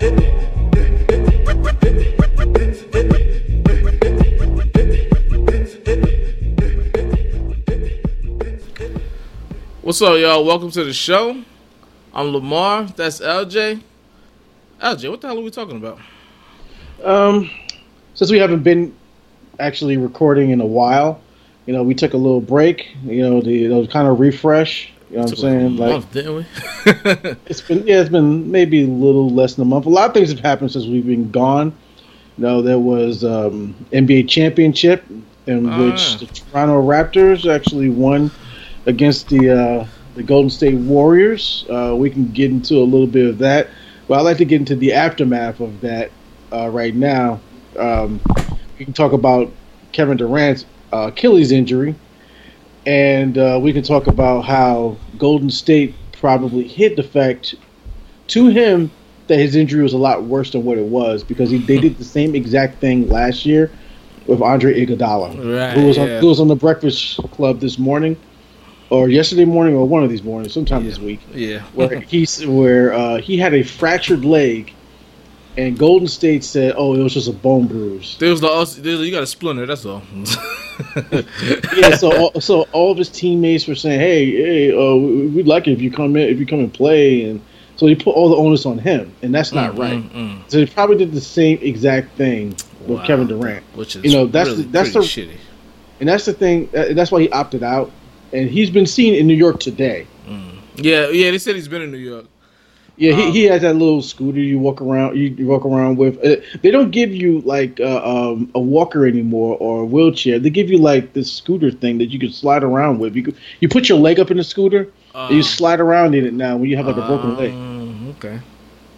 What's up, y'all? Welcome to the show. I'm Lemar. That's LJ. LJ, what the hell are we talking about? Um, since we haven't been actually recording in a while, you know, we took a little break. You know, the you know, kind of refresh. You know what I'm saying? Like, month, didn't we? it's been yeah, it's been maybe a little less than a month. A lot of things have happened since we've been gone. You know, there was um, NBA championship in ah. which the Toronto Raptors actually won against the uh, the Golden State Warriors. Uh, we can get into a little bit of that, but I'd like to get into the aftermath of that uh, right now. Um, we can talk about Kevin Durant's uh, Achilles injury, and uh, we can talk about how Golden State probably hid the fact to him that his injury was a lot worse than what it was because he, they did the same exact thing last year with Andre Iguodala, right, who was on, who was on the Breakfast Club this morning or yesterday morning or one of these mornings, sometime yeah. this week. Yeah, where he's where uh, he had a fractured leg, and Golden State said, "Oh, it was just a bone bruise." There was the you got a splinter. That's all. yeah, so so all of his teammates were saying, "Hey, hey, uh, we'd like it if you come in, if you come and play," and so he put all the onus on him, and that's not mm, right. Mm, mm. So he probably did the same exact thing with wow. Kevin Durant, which is you know that's really, the, that's the shitty. And that's the thing. That's why he opted out and he's been seen in New York today. Mm. Yeah, yeah, they said he's been in New York. Yeah, he, um, he has that little scooter you walk around you, you walk around with. Uh, they don't give you like uh, um, a walker anymore or a wheelchair. They give you like this scooter thing that you can slide around with. You you put your leg up in the scooter, uh, and you slide around in it now when you have like a broken leg. Uh, okay.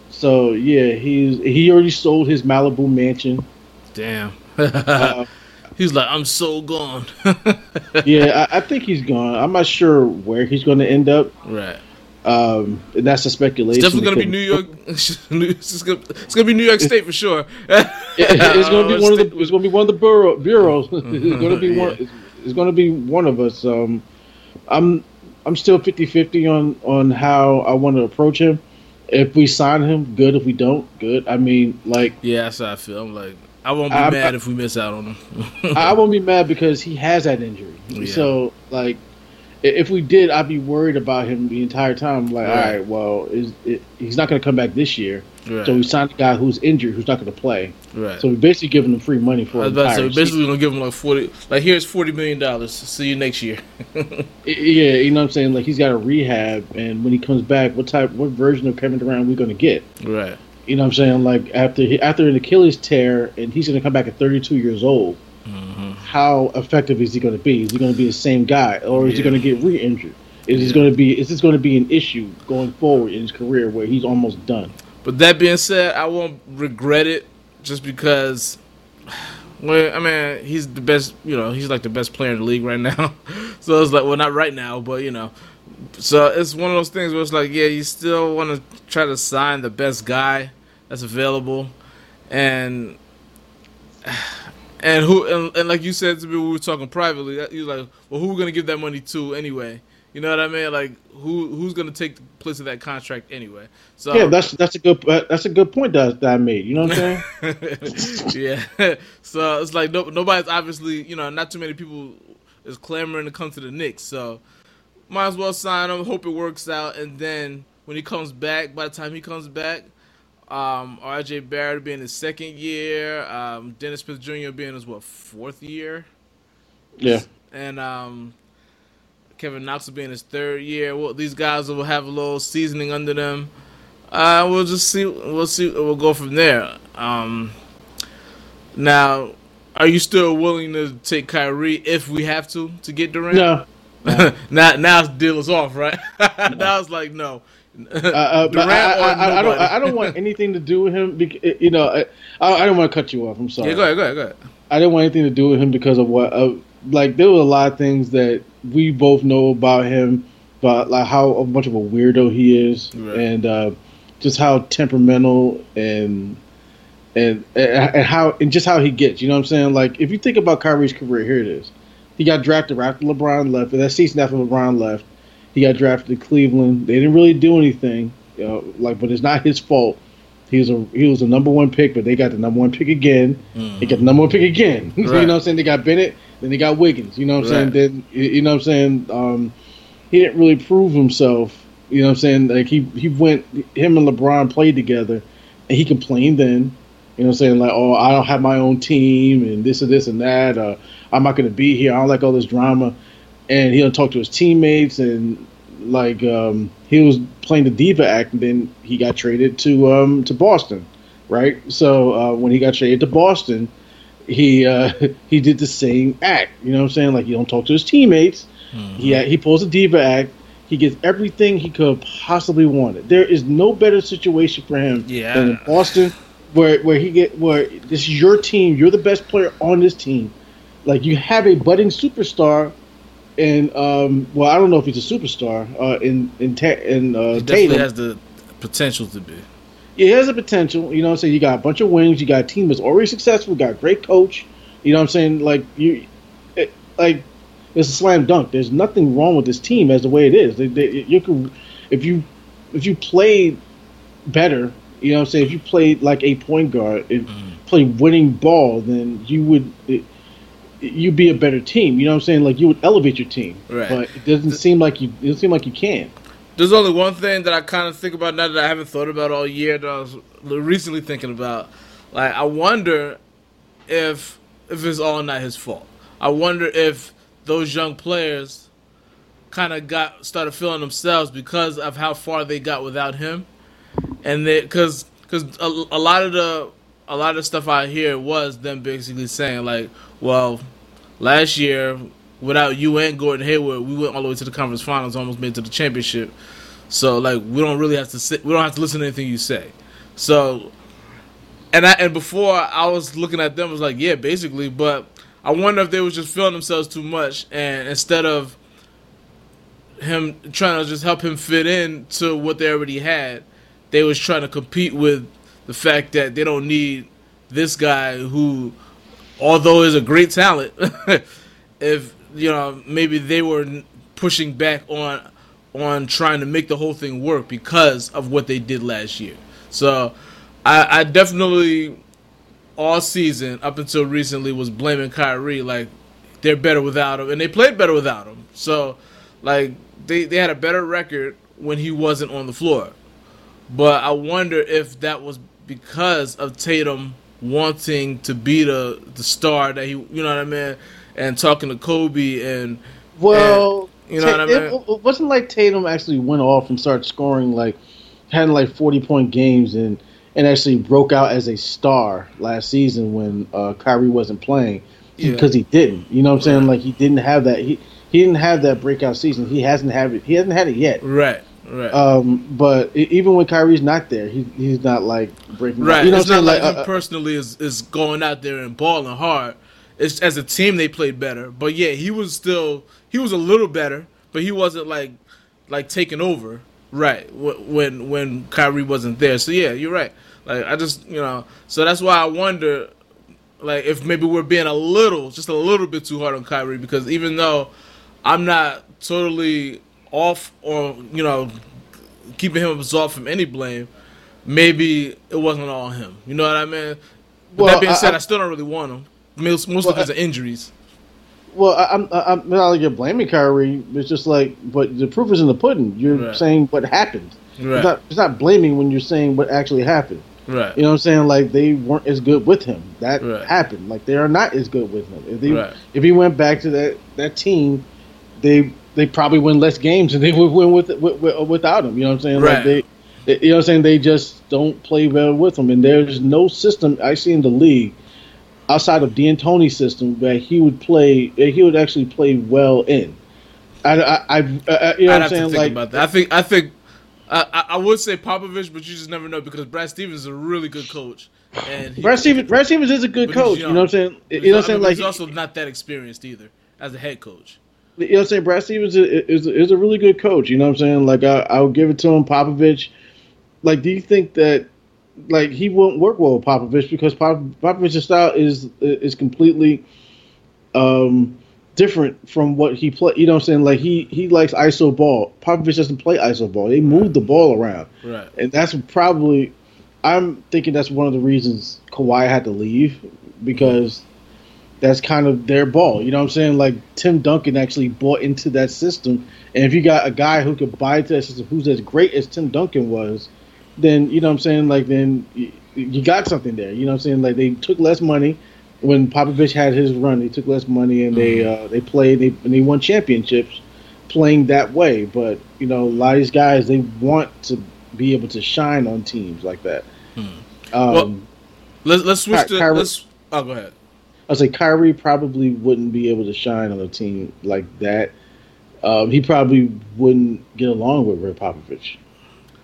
So yeah, he's he already sold his Malibu mansion. Damn. uh, He's like, I'm so gone. yeah, I, I, think he's gone. I'm not sure where he's going to end up. Right. Um, and that's a speculation. It's definitely going to be New York. it's going to be New York State for sure. it's going to be one of the. It's going to be one of the borough, bureaus. it's going to be yeah. one. It's going to be one of us. Um, I'm I'm still 50-50 on on how I want to approach him. If we sign him, good. If we don't, good. I mean, like yeah, that's how I feel. I'm like I won't be I, mad I, if we miss out on him. I won't be mad because he has that injury. Yeah. So like, if we did, I'd be worried about him the entire time. Like, right. all right, well, is it, he's not going to come back this year. Right. So we signed a guy who's injured, who's not going to play. Right. So we basically giving him free money for. I was about to say, basically going to give him like forty. Like here's forty million dollars. See you next year. yeah, you know what I'm saying. Like he's got a rehab, and when he comes back, what type, what version of Kevin Durant are we going to get? Right. You know what I'm saying? Like after he, after an Achilles tear, and he's going to come back at 32 years old. How effective is he going to be? Is he going to be the same guy, or is yeah. he going to get re-injured? Is yeah. going to be? Is this going to be an issue going forward in his career where he's almost done? But that being said, I won't regret it just because. Well, I mean, he's the best. You know, he's like the best player in the league right now. so it's like, well, not right now, but you know, so it's one of those things where it's like, yeah, you still want to try to sign the best guy that's available, and and who and, and like you said to me, we were talking privately. You're like, well, who are we gonna give that money to anyway? You know what I mean? Like, who who's gonna take the place of that contract anyway? So yeah, that's that's a good uh, that's a good point that, that I made. You know what I'm saying? yeah. so it's like no, nobody's obviously you know not too many people is clamoring to come to the Knicks. So might as well sign him. Hope it works out. And then when he comes back, by the time he comes back, um, R.J. Barrett being his second year. Um, Dennis Smith Jr. being his what fourth year. Yeah. And um, Kevin Knox will be in his third year. Well, these guys will have a little seasoning under them. Uh, we'll just see. We'll see. We'll go from there. Um, now, are you still willing to take Kyrie if we have to to get Durant? No, now, now deal is off, right? now it's like no. Uh, uh, I, I, I, don't. I don't want anything to do with him. Because, you know, I, I don't want to cut you off. I'm sorry. Yeah, go ahead. Go ahead. Go ahead. I didn't want anything to do with him because of what. Uh, like there were a lot of things that we both know about him, but like how much of a weirdo he is, right. and uh, just how temperamental and and and how and just how he gets. You know what I'm saying? Like if you think about Kyrie's career, here it is. He got drafted right after LeBron left. And that season after LeBron left, he got drafted to Cleveland. They didn't really do anything, you know, like, but it's not his fault. He was a he was a number one pick, but they got the number one pick again. Mm. They got the number one pick again. Right. you know what I'm saying? They got Bennett, then they got Wiggins. You know what I'm right. saying? Then you know what I'm saying? Um, he didn't really prove himself. You know what I'm saying? Like he he went him and LeBron played together, and he complained then. You know what I'm saying? Like, oh, I don't have my own team and this and this and that. Uh, I'm not going to be here. I don't like all this drama. And he don't talk to his teammates and like um, he was playing the diva act, and then he got traded to um, to Boston, right? So uh, when he got traded to Boston, he uh, he did the same act. You know what I'm saying? Like he don't talk to his teammates. Mm-hmm. He he pulls a diva act. He gets everything he could possibly wanted. There is no better situation for him yeah. than in Boston, where where he get where this is your team. You're the best player on this team. Like you have a budding superstar and um, well, I don't know if he's a superstar. Uh, in in ta- in uh, he definitely Tatum. has the potential to be. Yeah, he has the potential. You know, what I'm saying you got a bunch of wings. You got a team that's already successful. Got a great coach. You know, what I'm saying like you, it, like it's a slam dunk. There's nothing wrong with this team as the way it is. They, they, you could, if you if you played better, you know, what I'm saying if you played like a point guard, and mm. played winning ball, then you would. It, you'd be a better team. You know what I'm saying? Like you would elevate your team. Right. But it doesn't seem like you. It doesn't seem like you can. There's only one thing that I kind of think about now that I haven't thought about all year that I was recently thinking about. Like I wonder if if it's all not his fault. I wonder if those young players kind of got started feeling themselves because of how far they got without him, and they because because a, a lot of the a lot of stuff I hear was them basically saying like, well, last year without you and Gordon Hayward, we went all the way to the conference finals, almost made to the championship. So like we don't really have to sit, we don't have to listen to anything you say. So and I and before I was looking at them, I was like, yeah, basically, but I wonder if they was just feeling themselves too much, and instead of him trying to just help him fit in to what they already had, they was trying to compete with the fact that they don't need this guy who, although is a great talent, if you know maybe they were pushing back on on trying to make the whole thing work because of what they did last year. So I, I definitely all season up until recently was blaming Kyrie like they're better without him and they played better without him. So like they, they had a better record when he wasn't on the floor. But I wonder if that was because of Tatum wanting to be the the star that he, you know what I mean, and talking to Kobe and well, and, you know what I mean. It, it wasn't like Tatum actually went off and started scoring like had like forty point games and and actually broke out as a star last season when uh, Kyrie wasn't playing because yeah. he didn't. You know what I'm saying? Like he didn't have that. He he didn't have that breakout season. He hasn't had it. He hasn't had it yet. Right. Right. Um, but even when Kyrie's not there, he, he's not like breaking. Right. You know, it's not like, like him uh, uh, personally is is going out there and balling hard. It's as a team they played better, but yeah, he was still he was a little better, but he wasn't like like taking over. Right. When when Kyrie wasn't there, so yeah, you're right. Like I just you know, so that's why I wonder, like if maybe we're being a little, just a little bit too hard on Kyrie because even though I'm not totally off or you know keeping him absolved from any blame, maybe it wasn't all him. You know what I mean? But well, that being said, I, I, still don't really want him, mostly well, because of injuries. Well, I, I'm, I'm not like you're blaming Kyrie. It's just like, but the proof is in the pudding. You're right. saying what happened. Right. It's, not, it's not blaming when you're saying what actually happened. Right. You know what I'm saying? Like they weren't as good with him. That right. happened. Like they are not as good with him. If they, right. if he went back to that that team, they they probably win less games than they would win with, with, with without him. You know what I'm saying? Right. Like they, you know what I'm saying? They just don't play well with him, and there's no system I see in the league outside of D'Antoni's system that he would play. He would actually play well in. I, I, I, I you know I'd what I'm saying? like, about that. I think, I think, I, I would say Popovich, but you just never know because Brad Stevens is a really good coach. And he, Brad Stevens, Brad Stevens is a good coach. You know what I'm saying? You know what I'm saying? Like he's also not that experienced either as a head coach. You know what I'm saying? Brad Stevens is, is, is a really good coach. You know what I'm saying? Like, I, I would give it to him. Popovich, like, do you think that, like, he won't work well with Popovich because Pop, Popovich's style is is completely um, different from what he play. You know what I'm saying? Like, he, he likes ISO ball. Popovich doesn't play ISO ball. They move the ball around. Right. And that's probably I'm thinking that's one of the reasons Kawhi had to leave because that's kind of their ball. You know what I'm saying? Like Tim Duncan actually bought into that system, and if you got a guy who could buy into that system, who's as great as Tim Duncan was, then you know what I'm saying. Like then you, you got something there. You know what I'm saying? Like they took less money when Popovich had his run. They took less money and they uh, they played they, and they won championships playing that way. But you know, a lot of these guys they want to be able to shine on teams like that. Hmm. Um, well, let's let's switch Ky- to Kyrie, let's. Oh, go ahead. I say Kyrie probably wouldn't be able to shine on a team like that. Um, he probably wouldn't get along with Rick Popovich.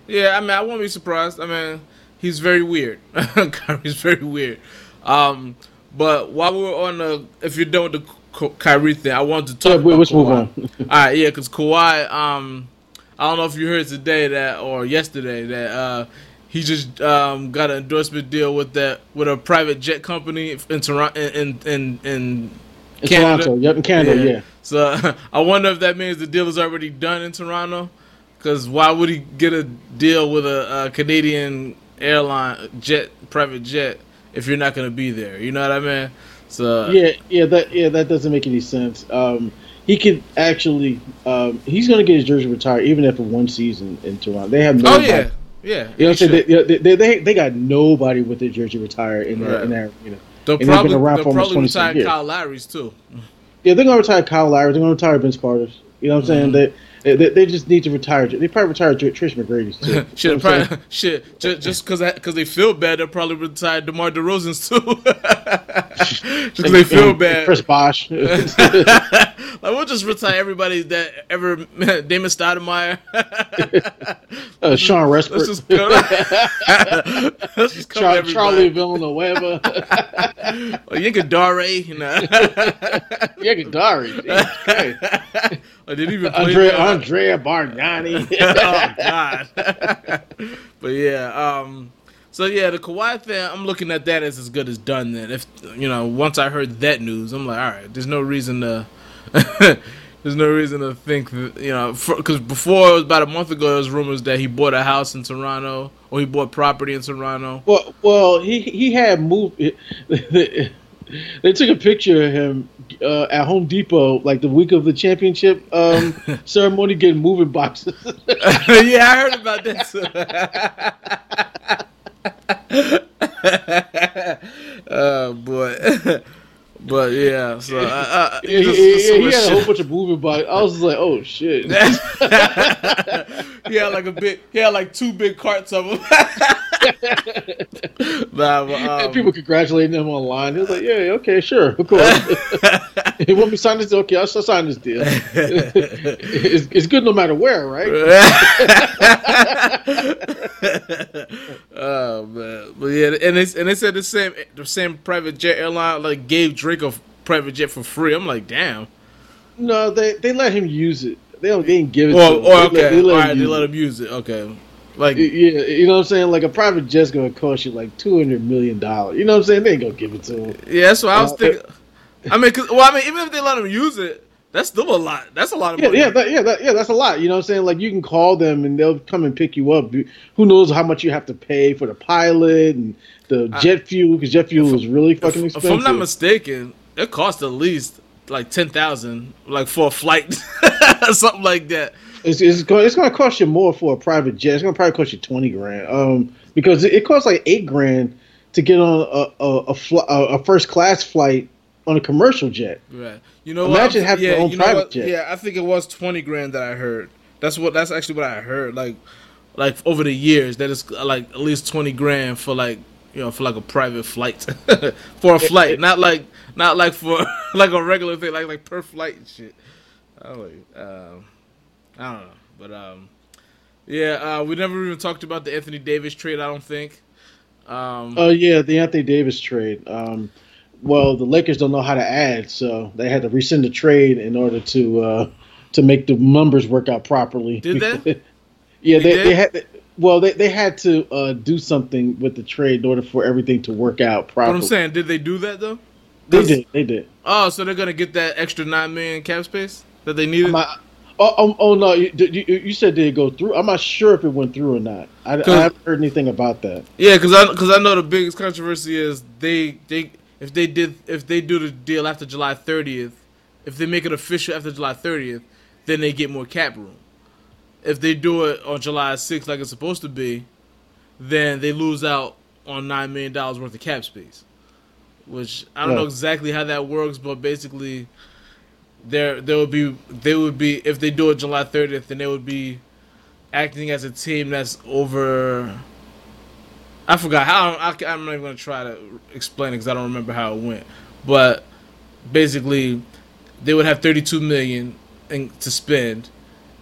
Yeah, I mean, I won't be surprised. I mean, he's very weird. Kyrie's very weird. Um, but while we're on the, if you're done with the Kyrie thing, I wanted to talk. Yeah, let's move on. All right, yeah, because Kawhi, um, I don't know if you heard today that or yesterday that uh, he just um, got an endorsement deal with that with a private jet company in Toronto in in in, in Canada. Toronto, yep, in Canada, yeah. yeah. So I wonder if that means the deal is already done in Toronto. Because why would he get a deal with a, a, Canadian airline jet, private jet, if you're not going to be there? You know what I mean? So yeah, yeah, that yeah, that doesn't make any sense. Um, he could actually, um, he's going to get his jersey retired even after one season in Toronto. They have no. Oh yeah. Yeah, you know what I'm saying? They, they, they, they, got nobody with their jersey retired in right. You know, they'll and probably, been around they'll for almost probably retire years. Kyle Lowry's too. Yeah, they're gonna retire Kyle Lowry. They're gonna retire Vince Carter's. You know what I'm saying? Mm-hmm. They, they, just need to retire. They probably retire Tracy McGrady's too. shit, probably, shit. Just because because they feel bad, they'll probably retire DeMar DeRozan's too. just because they feel bad. Chris Bosh. like we'll just retire everybody that ever Damon Stoudemire. uh, Shawn Respert. Let's just let's just Char- Charlie Villanueva. oh, Yankadare, you know. Yankadare. I didn't even play Andrea, Andrea Bargnani. oh God. but yeah, um, so yeah, the Kawhi thing, I'm looking at that as as good as done. Then if you know, once I heard that news, I'm like, all right, there's no reason to. there's no reason to think that, you know, because before it was about a month ago, there was rumors that he bought a house in Toronto or he bought property in Toronto. Well, well, he he had moved. they took a picture of him uh, at Home Depot like the week of the championship um, ceremony getting moving boxes. yeah, I heard about that. oh boy. But yeah, so I, I, he, he had a whole bunch of moving boxes. I was like, oh shit. he had like a big, he had like two big carts of them. Nah, but, um, people congratulating him online. He was like, "Yeah, okay, sure, of course." you want me to sign this? Okay, I'll sign this deal. it's, it's good no matter where, right? oh man, but yeah, and they and they said the same the same private jet airline like gave Drake a private jet for free. I'm like, damn. No, they they let him use it. They don't they didn't give it. Or, to him. Or, okay, they let, they let, right, they let him use it. Okay. Like yeah, you know what I'm saying? Like a private jet's gonna cost you like two hundred million dollars. You know what I'm saying? They ain't gonna give it to him. Yeah, that's what I was uh, thinking. I mean, cause, well, I mean, even if they let him use it, that's still a lot. That's a lot of yeah, money. Yeah, that, yeah, that, yeah. That's a lot. You know what I'm saying? Like you can call them and they'll come and pick you up. Who knows how much you have to pay for the pilot and the jet fuel? Because jet fuel is really fucking if, expensive. If I'm not mistaken, it costs at least like ten thousand, like for a flight, something like that. It's, it's going it's going to cost you more for a private jet. It's going to probably cost you twenty grand. Um, because it, it costs like eight grand to get on a a, a, fl- a first class flight on a commercial jet. Right. You know, imagine what? having yeah, your own private what? jet. Yeah, I think it was twenty grand that I heard. That's what. That's actually what I heard. Like, like over the years, that is like at least twenty grand for like you know for like a private flight for a flight, not like not like for like a regular thing, like like per flight and shit. Oh, um, I don't know, but um, yeah, uh, we never even talked about the Anthony Davis trade. I don't think. Um, oh yeah, the Anthony Davis trade. Um, well, the Lakers don't know how to add, so they had to rescind the trade in order to uh, to make the numbers work out properly. Did they? yeah, they, they, they had. Well, they, they had to uh, do something with the trade in order for everything to work out properly. What I'm saying, did they do that though? They did. They did. Oh, so they're gonna get that extra nine million cap space that they needed. Oh, oh, oh no! You, you, you, said did it go through? I'm not sure if it went through or not. I, I haven't heard anything about that. Yeah, because I because I know the biggest controversy is they they if they did if they do the deal after July 30th, if they make it official after July 30th, then they get more cap room. If they do it on July 6th like it's supposed to be, then they lose out on nine million dollars worth of cap space. Which I don't yeah. know exactly how that works, but basically there there would be they would be if they do it July 30th, then they would be acting as a team that's over. I forgot how I, am not even gonna try to explain it because I don't remember how it went. But basically, they would have 32 million in, to spend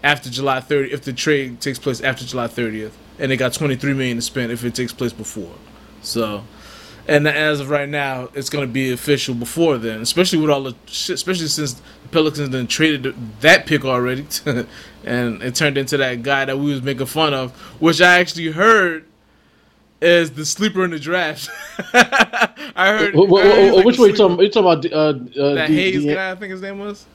after July 30 if the trade takes place after July 30th, and they got 23 million to spend if it takes place before. So and as of right now, it's going to be official before then. Especially with all the shit, especially since the Pelicans then traded that pick already, and it turned into that guy that we was making fun of, which I actually heard is the sleeper in the draft. I heard. Well, I heard like which one you talking? You talking about uh, uh, that D- Hayes D- guy? I think his name was.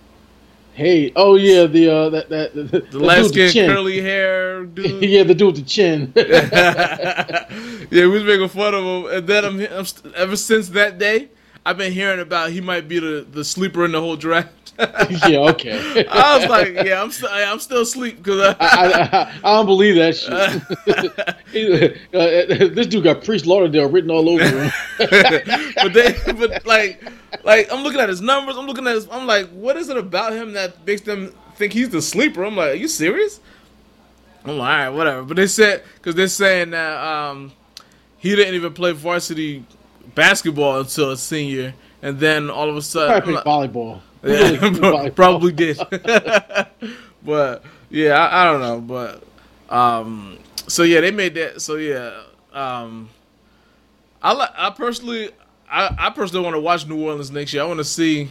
Hey, oh yeah, the uh, that that the, the light skin, curly hair dude. yeah, the dude with the chin. yeah, we was making fun of him, and then I'm, I'm ever since that day, I've been hearing about he might be the the sleeper in the whole draft. yeah, okay. I was like, yeah, I'm still I'm still asleep because I, I, I, I, don't believe that shit. uh, this dude got Priest Lauderdale written all over him. but they, but like, like I'm looking at his numbers. I'm looking at his. I'm like, what is it about him that makes them think he's the sleeper? I'm like, are you serious? I'm like, all right, whatever. But they said because they're saying that um, he didn't even play varsity basketball until a senior, and then all of a sudden, like, volleyball. Yeah, probably did. but yeah, I, I, don't know. But um, so yeah, they made that. So yeah, um, I I personally, I, I personally want to watch New Orleans next year. I want to see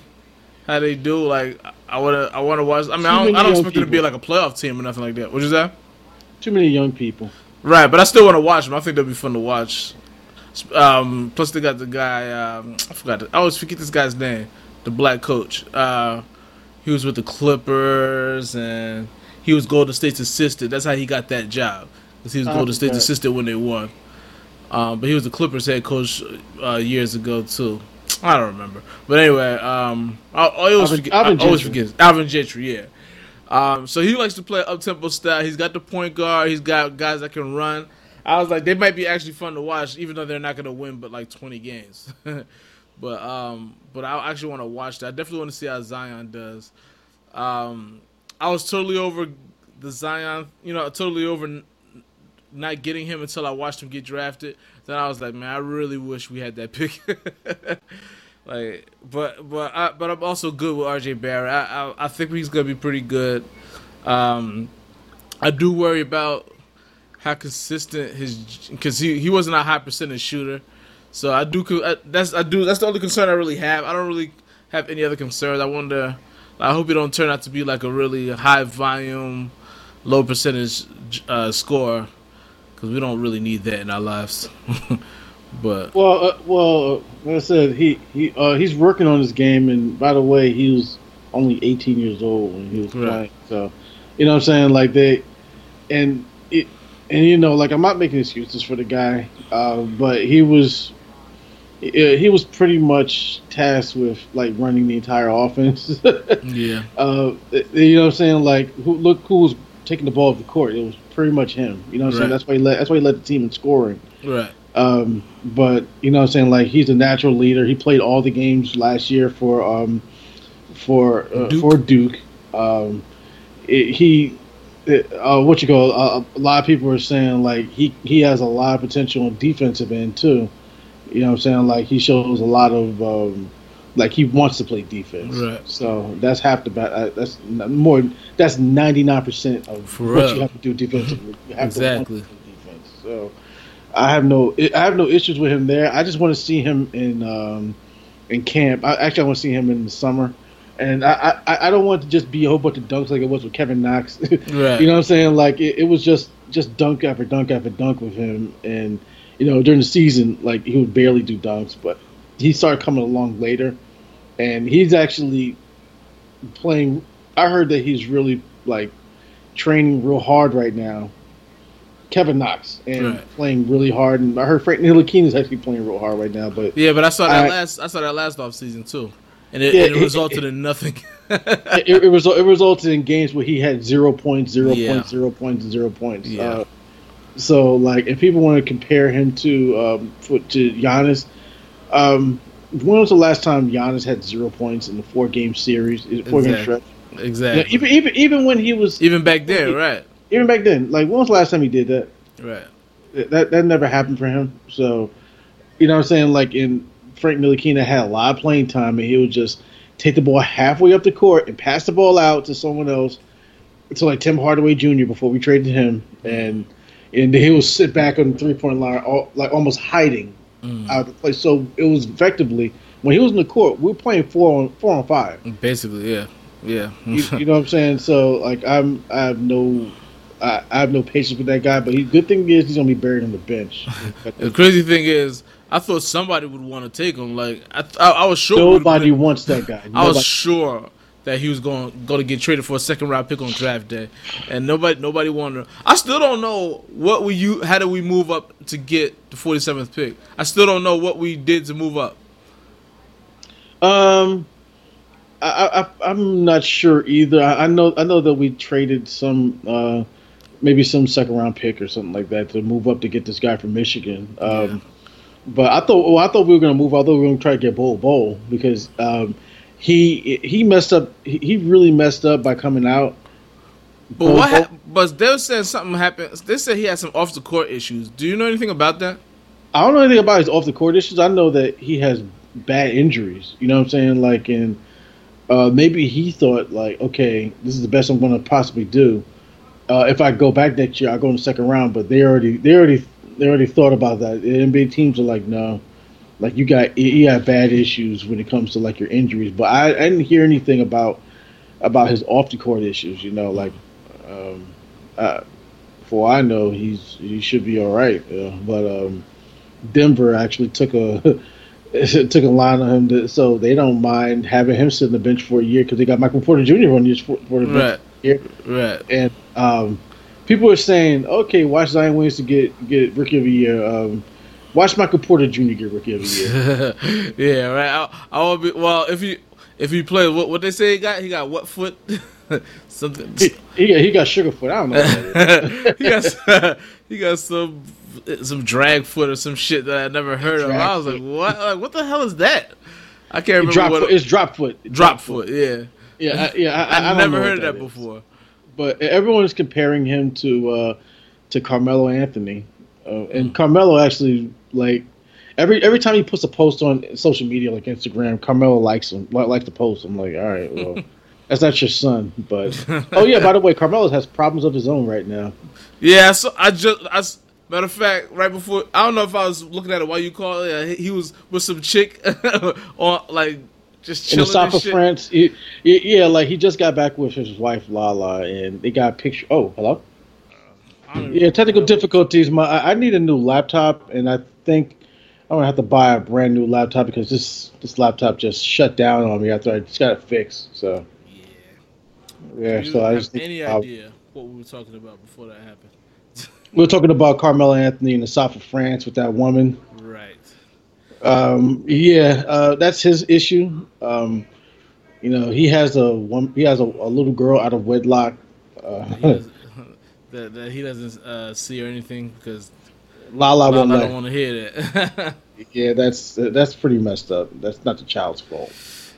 how they do. Like I want to, I want to watch. I mean, I don't, I don't expect people. it to be like a playoff team or nothing like that. What is that? Too many young people. Right, but I still want to watch them. I think they'll be fun to watch. Um, plus, they got the guy. Um, I forgot. To, I always forget this guy's name. The black coach. Uh, he was with the Clippers, and he was Golden State's assistant. That's how he got that job, because he was oh, Golden State's assistant when they won. Um, but he was the Clippers head coach uh, years ago too. I don't remember, but anyway, um, I, I always Alvin, forget. Alvin I always forget Alvin Gentry. Yeah. Um, so he likes to play up tempo style. He's got the point guard. He's got guys that can run. I was like, they might be actually fun to watch, even though they're not going to win, but like twenty games. but um, but I actually want to watch that. I definitely want to see how Zion does. Um, I was totally over the Zion, you know, totally over not getting him until I watched him get drafted. Then I was like, man, I really wish we had that pick. like, but but I, but I'm also good with RJ Barrett. I, I, I think he's gonna be pretty good. Um, I do worry about how consistent his because he he wasn't a high percentage shooter. So I do that's I do that's the only concern I really have. I don't really have any other concerns. I wonder. I hope it don't turn out to be like a really high volume, low percentage uh, score because we don't really need that in our lives. but well, uh, well, like I said, he he uh, he's working on his game, and by the way, he was only 18 years old when he was right. playing. So, you know what I'm saying? Like they, and it, and you know, like I'm not making excuses for the guy, uh, but he was. He was pretty much tasked with like running the entire offense. yeah. Uh, you know what I'm saying? Like, who, look who was taking the ball off the court. It was pretty much him. You know what I'm right. saying? That's why he led. That's why he led the team in scoring. Right. Um, but you know what I'm saying? Like he's a natural leader. He played all the games last year for um, for uh, Duke. for Duke. Um, it, he. It, uh, what you call uh, a lot of people are saying like he he has a lot of potential on defensive end too. You know what I'm saying? Like he shows a lot of um, like he wants to play defense. Right. So that's half the bat. Uh, that's more. That's ninety nine percent of For what real. you have to do defensively. You have exactly. Defense. So I have no. I have no issues with him there. I just want to see him in um, in camp. I, actually, I want to see him in the summer. And I, I, I don't want to just be a whole bunch of dunks like it was with Kevin Knox. right. You know what I'm saying? Like it, it was just just dunk after dunk after dunk with him. And you know during the season, like he would barely do dunks, but he started coming along later, and he's actually playing. I heard that he's really like training real hard right now. Kevin Knox and right. playing really hard, and I heard Frank Ntilikina is actually playing real hard right now. But yeah, but I saw that I, last I saw that last off season too, and it, yeah, and it resulted it, in nothing. it, it, was it resulted in games where he had zero points, zero yeah. points, zero points, zero points. Yeah. Uh, so like, if people want to compare him to um, to Giannis, um, when was the last time Giannis had zero points in the four game series, four exactly. game stretch? Exactly. even even even when he was even back then, he, right? Even back then, like when was the last time he did that? Right. That that never happened for him. So, you know what I'm saying? Like in Frank Ntilikina had a lot of playing time, and he would just take the ball halfway up the court and pass the ball out to someone else. To like Tim Hardaway Jr. before we traded him, and and he would sit back on the three point line, all, like almost hiding mm. out of the place. So it was effectively when he was in the court, we were playing four on four on five. Basically, yeah, yeah. you, you, know what I'm saying? So like I'm I have no. I, I have no patience with that guy, but the good thing is he's gonna be buried on the bench. the crazy thing is, I thought somebody would want to take him. Like I, I, I was sure nobody wants that guy. Nobody. I was sure that he was going going to get traded for a second round pick on draft day, and nobody nobody wanted. I still don't know what we you how did we move up to get the 47th pick. I still don't know what we did to move up. Um, I, I am not sure either. I, I, know I know that we traded some uh maybe some second round pick or something like that to move up to get this guy from Michigan. Um, yeah. But I thought well, I thought we were going to move. I thought we were going to try to get Bol Bol because. Um, he he messed up. He really messed up by coming out. But what? Ha- but they said something happened. They said he had some off the court issues. Do you know anything about that? I don't know anything about his off the court issues. I know that he has bad injuries. You know what I'm saying? Like, and uh, maybe he thought like, okay, this is the best I'm going to possibly do. Uh, if I go back next year, I go in the second round. But they already, they already, they already thought about that. The NBA teams are like, no, like you got you got bad issues when it comes to like your injuries. But I, I didn't hear anything about about his off the court issues. You know, like um, uh, for I know he's he should be all right. Uh, but um, Denver actually took a took a line on him, to, so they don't mind having him sit on the bench for a year because they got Michael Porter Jr. on this for, for the right. here. Right. And um, people are saying, okay, watch Zion Williams to get get rookie of the year. Um, Watch Michael Porter Jr. get rookie of the year. yeah, right. I, I be well if you if he plays what what they say he got he got what foot something he, he, got he got sugar foot I don't know he got he got some some drag foot or some shit that I never heard drag of I was foot. like what like what the hell is that I can't remember drop what foot, it's drop foot drop, drop foot. foot yeah yeah I, yeah I, I, I never heard of that, that before but everyone is comparing him to uh to Carmelo Anthony uh, and mm. Carmelo actually like every every time he puts a post on social media like Instagram, Carmelo likes him likes the post. I'm like, all right, well, that's not your son, but oh yeah, by the way, Carmelo has problems of his own right now. Yeah, so I just I. Matter of fact, right before I don't know if I was looking at it while you called it. He was with some chick on like just in the south of France. He, he, yeah, like he just got back with his wife Lala, and they got a picture. Oh, hello. Yeah, technical difficulties. My I need a new laptop, and I think I'm gonna have to buy a brand new laptop because this this laptop just shut down on me after I just got it fixed. So yeah, yeah. So I just any idea what we were talking about before that happened. we were talking about Carmelo Anthony in the south of France with that woman. Right. Um, yeah, uh, that's his issue. Um, you know, he has a one. He has a, a little girl out of wedlock. Uh, that, that he doesn't uh, see or anything because Lala, Lala won't don't want to hear that. yeah, that's that's pretty messed up. That's not the child's fault.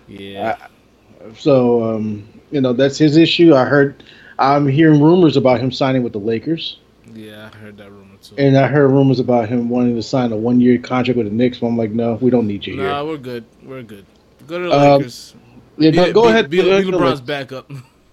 Yeah. I, so um, you know that's his issue. I heard. I'm hearing rumors about him signing with the Lakers. Yeah, I heard that rumor too. And I heard rumors about him wanting to sign a one year contract with the Knicks. But I'm like, no, we don't need you nah, here. Nah, we're good. We're good. Go to the um, Lakers. Yeah, be, go be, ahead. Be, be LeBron's backup.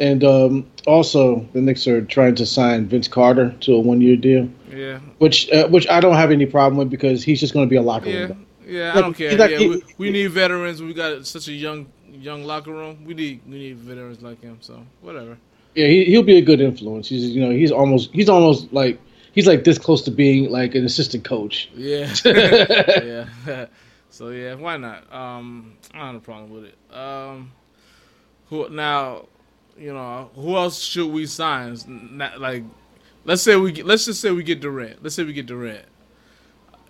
And um, also, the Knicks are trying to sign Vince Carter to a one-year deal. Yeah. Which, uh, which I don't have any problem with because he's just going to be a locker yeah. room. Yeah, like, I don't care. Like, yeah, he, we, we, need veterans. We got such a young, young locker room. We need, we need veterans like him. So whatever. Yeah, he, he'll be a good influence. He's, you know, he's almost, he's almost like, he's like this close to being like an assistant coach. Yeah. yeah. so yeah, why not? Um, I don't have a problem with it. Um, who now? You know, who else should we sign? Not, like, let's say we get, let's just say we get Durant. Let's say we get Durant.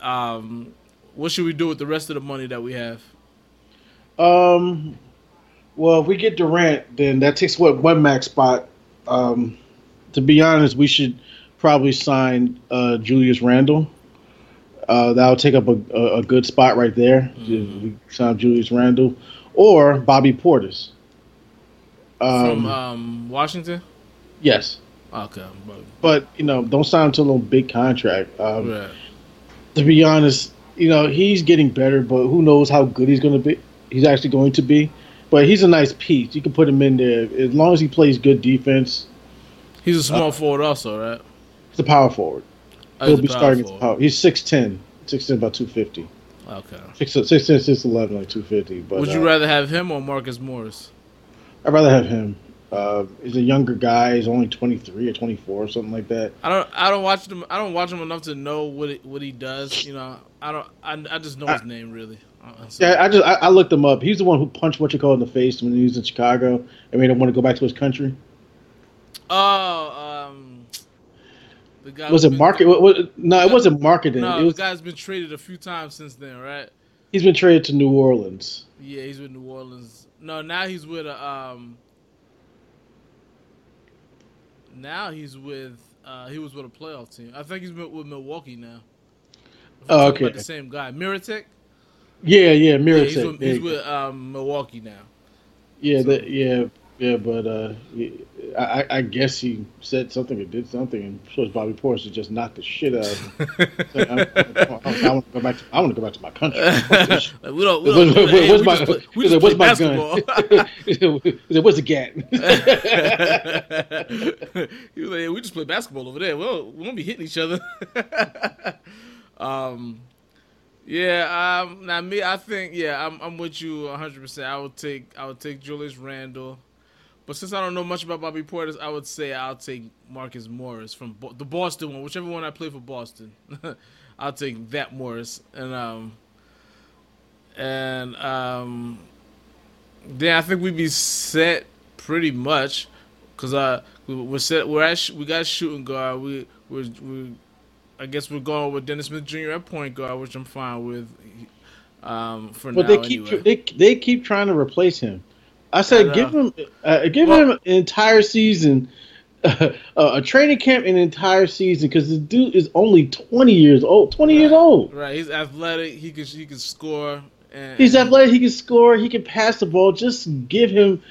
Um, what should we do with the rest of the money that we have? Um, well, if we get Durant, then that takes what one max spot. Um, to be honest, we should probably sign uh, Julius Randle. Uh, that'll take up a, a, a, good spot right there. Mm-hmm. We sign Julius Randle or Bobby Portis. Um, From um, Washington. Yes. Okay. But, but, you know, don't sign him to a little big contract. Um, right. To be honest, you know he's getting better, but who knows how good he's going to be? He's actually going to be. But he's a nice piece. You can put him in there as long as he plays good defense. He's a small uh, forward, also, right? He's a power forward. Oh, He'll be starting forward. power. He's 6'10", 6'10", about two fifty. Okay. 6'10", 6'11", like two fifty. But would you uh, rather have him or Marcus Morris? I'd rather have him. Uh, he's a younger guy. He's only twenty three or twenty four or something like that. I don't. I don't watch him. I don't watch him enough to know what it, what he does. You know. I don't. I, I just know his I, name really. Uh, yeah, I just I, I, looked him up. He's the one who punched what you call in the face when he was in Chicago and made him want to go back to his country. Oh, um, the guy was it market? No, it wasn't marketing. No, it was, the guy's been traded a few times since then, right? He's been traded to New Orleans. Yeah, he's with New Orleans. No, now he's with a um now he's with uh, he was with a playoff team. I think he's with Milwaukee now. Oh, okay. the same guy, Mirotic. Yeah, yeah, Mirotic. Yeah, he's with, he's with um, Milwaukee now. Yeah, so. that yeah, yeah, but uh, I, I, guess he said something or did something, and so Bobby Portis just knocked the shit out of him. I, want to go back. To, I want to go back to my country. like, we don't. We don't what's, hey, what's my, just, we just what's my gun? what's the gat? he was like, "We just play basketball over there. Well, we won't be hitting each other." um. Yeah, um, now me, I think, yeah, I'm, I'm with you 100. percent I would take, I would take Julius Randle. But since I don't know much about Bobby Portis, I would say I'll take Marcus Morris from Bo- the Boston one, whichever one I play for Boston. I'll take that Morris, and um, and um, then I think we'd be set pretty much, cause uh, we're set. We're at we got shooting guard. We we we, I guess we're going with Dennis Smith Jr. at point guard, which I'm fine with. Um, for but now, they keep anyway. they they keep trying to replace him. I said, give him, uh, give well, him an entire season, uh, a training camp, an entire season, because the dude is only twenty years old. Twenty right, years old. Right. He's athletic. He can he can score. And, He's athletic. He can score. He can pass the ball. Just give him.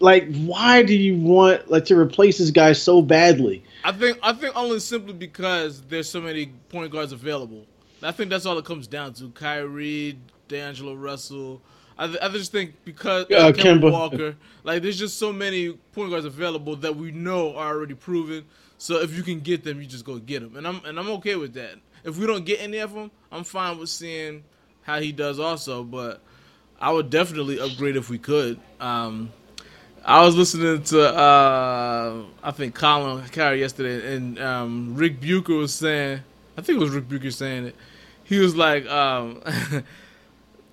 Like, why do you want like to replace this guy so badly? I think I think only simply because there's so many point guards available. I think that's all it comes down to. Kyrie, D'Angelo Russell. I, th- I just think because uh, Kemba Walker, like there's just so many point guards available that we know are already proven. So if you can get them, you just go get them, and I'm and I'm okay with that. If we don't get any of them, I'm fine with seeing how he does also. But I would definitely upgrade if we could. Um, I was listening to uh, I think Colin Cowherd yesterday, and um, Rick Bucher was saying, I think it was Rick Bucher saying it. He was like. Um,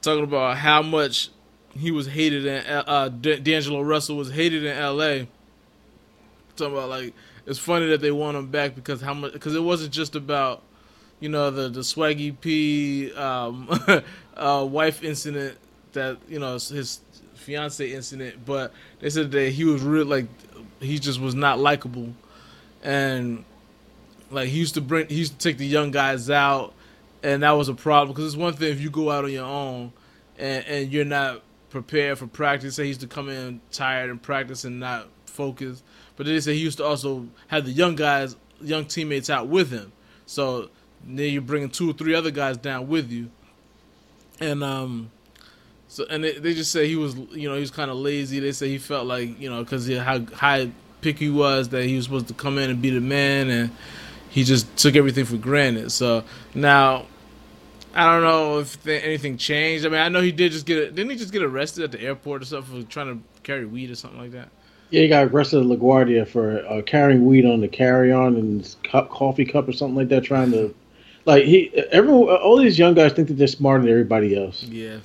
talking about how much he was hated in uh, D'Angelo Russell was hated in L.A. Talking about like it's funny that they want him back because how much because it wasn't just about you know the the Swaggy P um, uh, wife incident that you know his fiance incident, but they said that he was real like he just was not likable, and like he used to bring he used to take the young guys out and that was a problem because it's one thing if you go out on your own and, and you're not prepared for practice. Say he used to come in tired and practice and not focus. But they say he used to also have the young guys, young teammates out with him. So then you're bringing two or three other guys down with you, and um, so and they, they just say he was, you know, he was kind of lazy. They say he felt like, you know, because how high pick he was that he was supposed to come in and be the man, and he just took everything for granted. So now I don't know if anything changed. I mean, I know he did just get didn't he just get arrested at the airport or something for trying to carry weed or something like that? Yeah, he got arrested at LaGuardia for uh, carrying weed on the carry-on and cup, coffee cup or something like that, trying to like he, everyone, all these young guys think that they're smarter than everybody else. Yeah,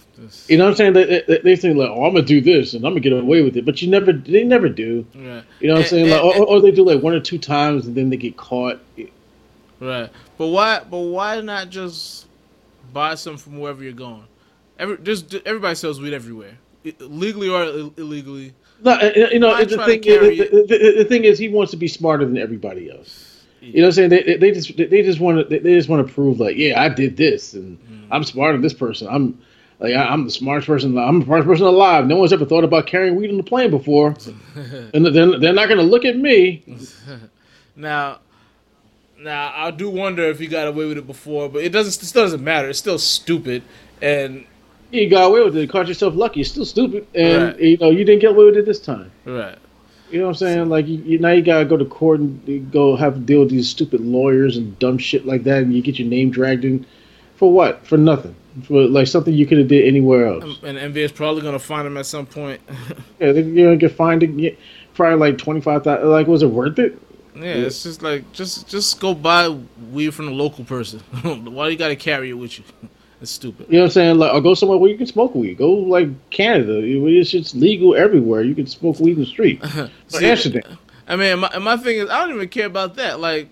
you know what I'm saying? They, they, they, think like, oh, I'm gonna do this and I'm gonna get away with it, but you never, they never do. Right. You know what I'm saying? Like, or, or, they do like one or two times and then they get caught. Right. But why? But why not just buy some from wherever you're going? Every just everybody sells weed everywhere, legally or illegally. No, you know the thing. The, the, the, thing is, he wants to be smarter than everybody else. You know what I'm saying? They, they just they just want to they just want to prove like, yeah, I did this and mm. I'm smarter than this person. I'm like I'm the smartest person. I'm the smartest person alive. No one's ever thought about carrying weed on the plane before, and then they're not going to look at me. now, now I do wonder if he got away with it before, but it doesn't. It still doesn't matter. It's still stupid, and you got away with it. You caught yourself lucky. It's still stupid, and right. you know you didn't get away with it this time. Right. You know what I'm saying? Like you, you, now you gotta go to court and go have to deal with these stupid lawyers and dumb shit like that, and you get your name dragged in for what? For nothing. For like something you could have did anywhere else. And NBA is probably gonna find him at some point. yeah, they're gonna get fined. Probably like twenty five thousand. Like, was it worth it? Yeah, yeah, it's just like just just go buy weed from the local person. Why you gotta carry it with you? It's stupid. You know what I'm saying? Like, or go somewhere where you can smoke weed. Go like Canada. It's just legal everywhere. You can smoke weed in the street. See, Amsterdam. I mean, my, my thing is, I don't even care about that. Like,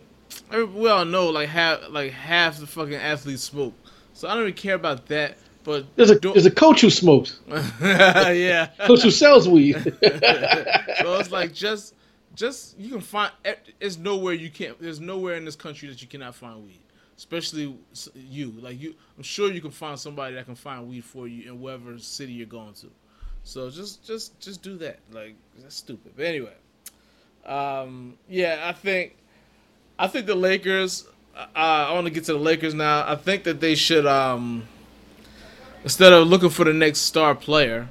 we all know, like half like half the fucking athletes smoke, so I don't even care about that. But there's a there's a coach who smokes. yeah, coach who sells weed. so it's like just just you can find. There's nowhere you can't. There's nowhere in this country that you cannot find weed especially you. Like you, I'm sure you can find somebody that can find weed for you in whatever city you're going to. So just, just, just do that. Like that's stupid. But anyway, um, yeah, I think, I think the Lakers. Uh, I want to get to the Lakers now. I think that they should, um, instead of looking for the next star player,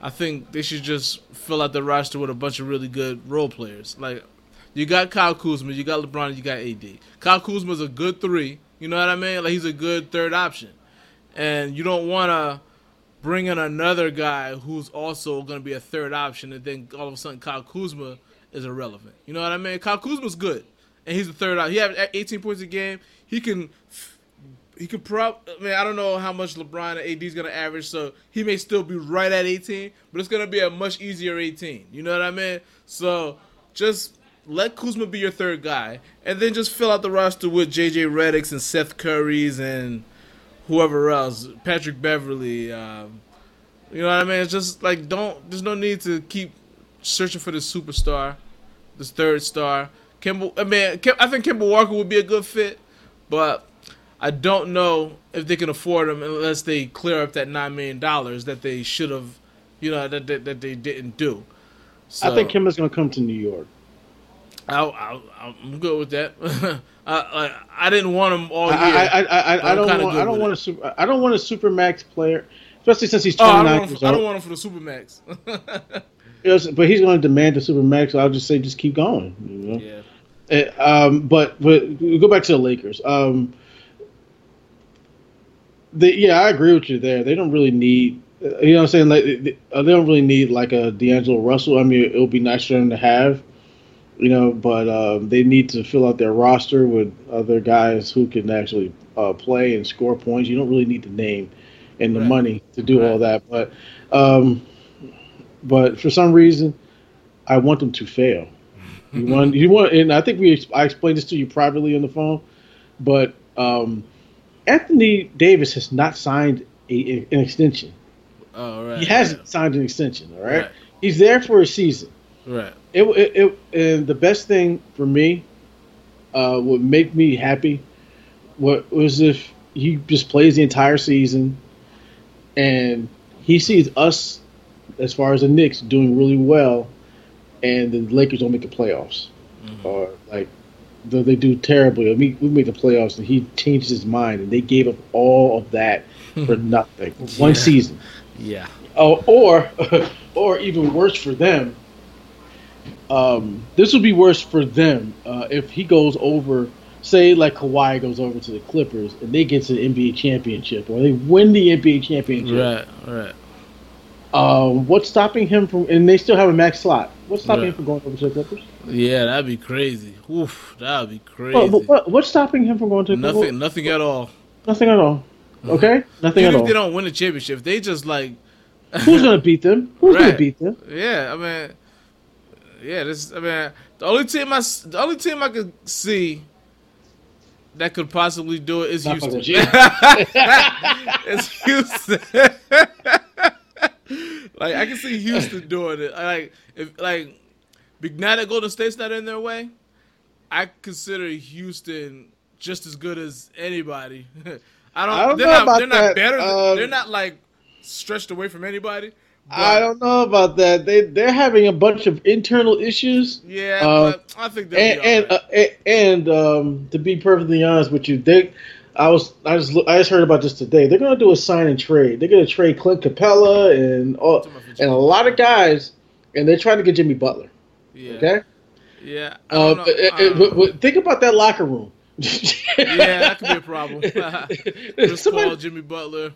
I think they should just fill out the roster with a bunch of really good role players. Like you got Kyle Kuzma, you got LeBron, you got AD. Kyle Kuzma's a good three. You know what I mean? Like he's a good third option, and you don't want to bring in another guy who's also going to be a third option, and then all of a sudden Kyle Kuzma is irrelevant. You know what I mean? Kyle Kuzma's good, and he's the third out. He has 18 points a game. He can. He could probably. I mean, I don't know how much LeBron and AD is gonna average, so he may still be right at 18, but it's gonna be a much easier 18. You know what I mean? So just let Kuzma be your third guy, and then just fill out the roster with JJ Redick's and Seth Curry's and whoever else, Patrick Beverley. Um, you know what I mean? It's just like don't. There's no need to keep searching for this superstar, this third star. Kemba, I mean, I think Kemba Walker would be a good fit, but I don't know if they can afford him unless they clear up that nine million dollars that they should have, you know, that, that, that they didn't do. So, I think Kim is going to come to New York. I, am good with that. I, I, I didn't want him all year. I I, I, I don't want I don't want a super I don't want a super max player, especially since he's 29 oh, I old. I don't want him for the super max. yes, but he's going to demand the super max. So I'll just say just keep going. You know? Yeah. And, eh, um, but but go back to the Lakers. Um, they, yeah, I agree with you there. They don't really need you know what I'm saying? Like they, they don't really need like a D'Angelo Russell. I mean, it would be nice for them to have you know, but um, they need to fill out their roster with other guys who can actually uh, play and score points. You don't really need the name and the right. money to do right. all that, but um, but for some reason, I want them to fail. You want you want, and I think we I explained this to you privately on the phone, but um, Anthony Davis has not signed a, an extension. Oh, right. He hasn't signed an extension. All right? right. He's there for a season. Right. It it, it and the best thing for me, uh, would make me happy, what was if he just plays the entire season, and he sees us, as far as the Knicks, doing really well, and the Lakers don't make the playoffs, mm-hmm. or like they do terribly. I mean, we made the playoffs, and he changed his mind, and they gave up all of that for nothing. yeah. One season. Yeah. Oh, or or even worse for them, um, this would be worse for them uh, if he goes over, say, like Kawhi goes over to the Clippers and they get to the NBA championship or they win the NBA championship. Right, right. Um, what's stopping him from? And they still have a max slot. What's stopping yeah. him from going over to the Clippers? Yeah, that'd be crazy. Oof, that'd be crazy. But, but what, what's stopping him from going to nothing? Clippers? Nothing at all. Nothing at all. Okay, nothing Even at all. If they don't win the championship, they just like who's gonna beat them? Who's right. gonna beat them? Yeah, I mean, yeah, this. I mean, the only team I, the only team I could see that could possibly do it is Not Houston. it's Houston. like I can see Houston doing it. Like if like now that Golden State's not in their way, I consider Houston just as good as anybody. I don't. I don't they're know not, about they're that. not better. Um, they're not like stretched away from anybody. I don't know about that. They they're having a bunch of internal issues. Yeah, uh, but I think and and, uh, and um, to be perfectly honest with you, they I was I just I just heard about this today. They're gonna do a sign and trade. They're gonna trade Clint Capela and all, and a lot of guys, and they're trying to get Jimmy Butler. Yeah. Okay. Yeah. Uh, but, but think about that locker room. yeah, that could be a problem. Chris Somebody, Paul, Jimmy Butler.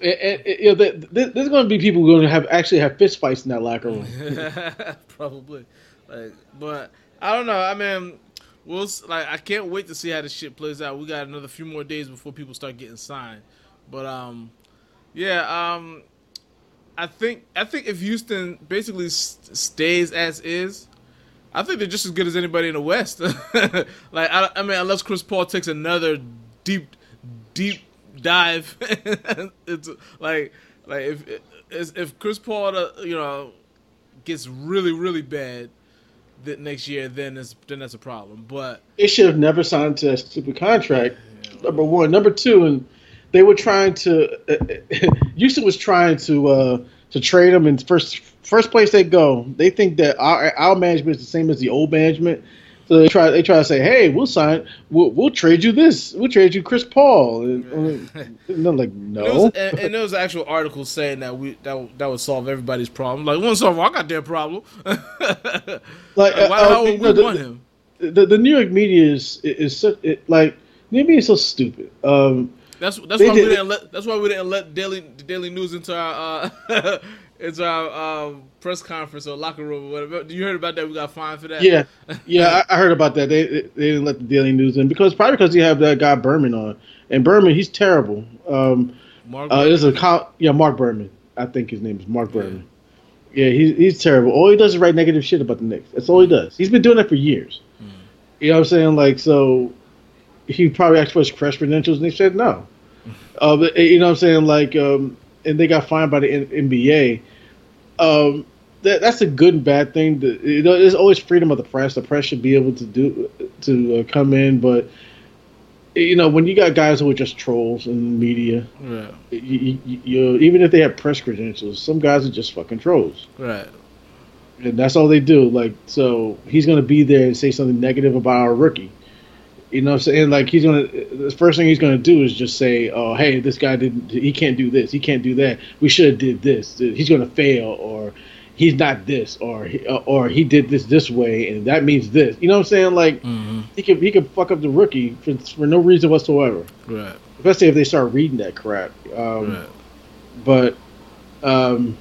And, and, you know, there's going to be people who are going to have actually have fist fights in that locker room. Probably, like, but I don't know. I mean, we'll like. I can't wait to see how this shit plays out. We got another few more days before people start getting signed. But um, yeah, um, I think I think if Houston basically st- stays as is, I think they're just as good as anybody in the West. like, I, I mean, unless Chris Paul takes another deep, deep dive. it's like like if if Chris Paul uh, you know gets really really bad that next year, then it's then that's a problem. But they should have never signed to a stupid contract. Yeah. Number one, number two, and they were trying to. Uh, Houston was trying to uh, to trade him, and first first place they go, they think that our our management is the same as the old management. So they try they try to say, hey, we'll sign, we'll, we'll trade you this, we'll trade you Chris Paul, and, and they're like, no. And, was, and, and, there was actual articles saying that we that that would solve everybody's problem. Like, won't solve our goddamn problem. like, like why uh, would we the, want him? The, the New York media is is such it, like New York media is so stupid. Um, that's that's why did, we didn't let that's why we didn't let Daily Daily News into our uh, it's our um, press conference or locker room or whatever. Do you heard about that? We got fined for that. Yeah, yeah, I, I, heard about that. They they didn't let the Daily News in because probably because you have that guy Berman on, and Berman he's terrible. Um, Marc. Uh, there's a yeah Marc Berman. I think his name is Marc Berman. Yeah, yeah he's he's terrible. All he does is write negative shit about the Knicks. That's all he does. He's been doing that for years. Mm. You know what I'm saying? Like so, he probably asked for his press credentials, and they said no. uh, but, you know what I'm saying? Like. Um, and they got fined by the NBA. Um, that, that's a good and bad thing. To, you know, there's always freedom of the press. The press should be able to do to uh, come in, but you know, when you got guys who are just trolls in the media, yeah. you, you, you, even if they have press credentials, some guys are just fucking trolls. Right. And that's all they do. Like, so he's going to be there and say something negative about our rookie. You know what I'm saying? Like he's gonna the first thing he's gonna do is just say, "Oh, hey, this guy didn't. He can't do this. He can't do that. We should have did this. He's gonna fail, or he's not this, or or he did this this way, and that means this." You know what I'm saying? Like mm-hmm. he could he could fuck up the rookie for for no reason whatsoever. Right. Especially if they start reading that crap. Um, right. But um,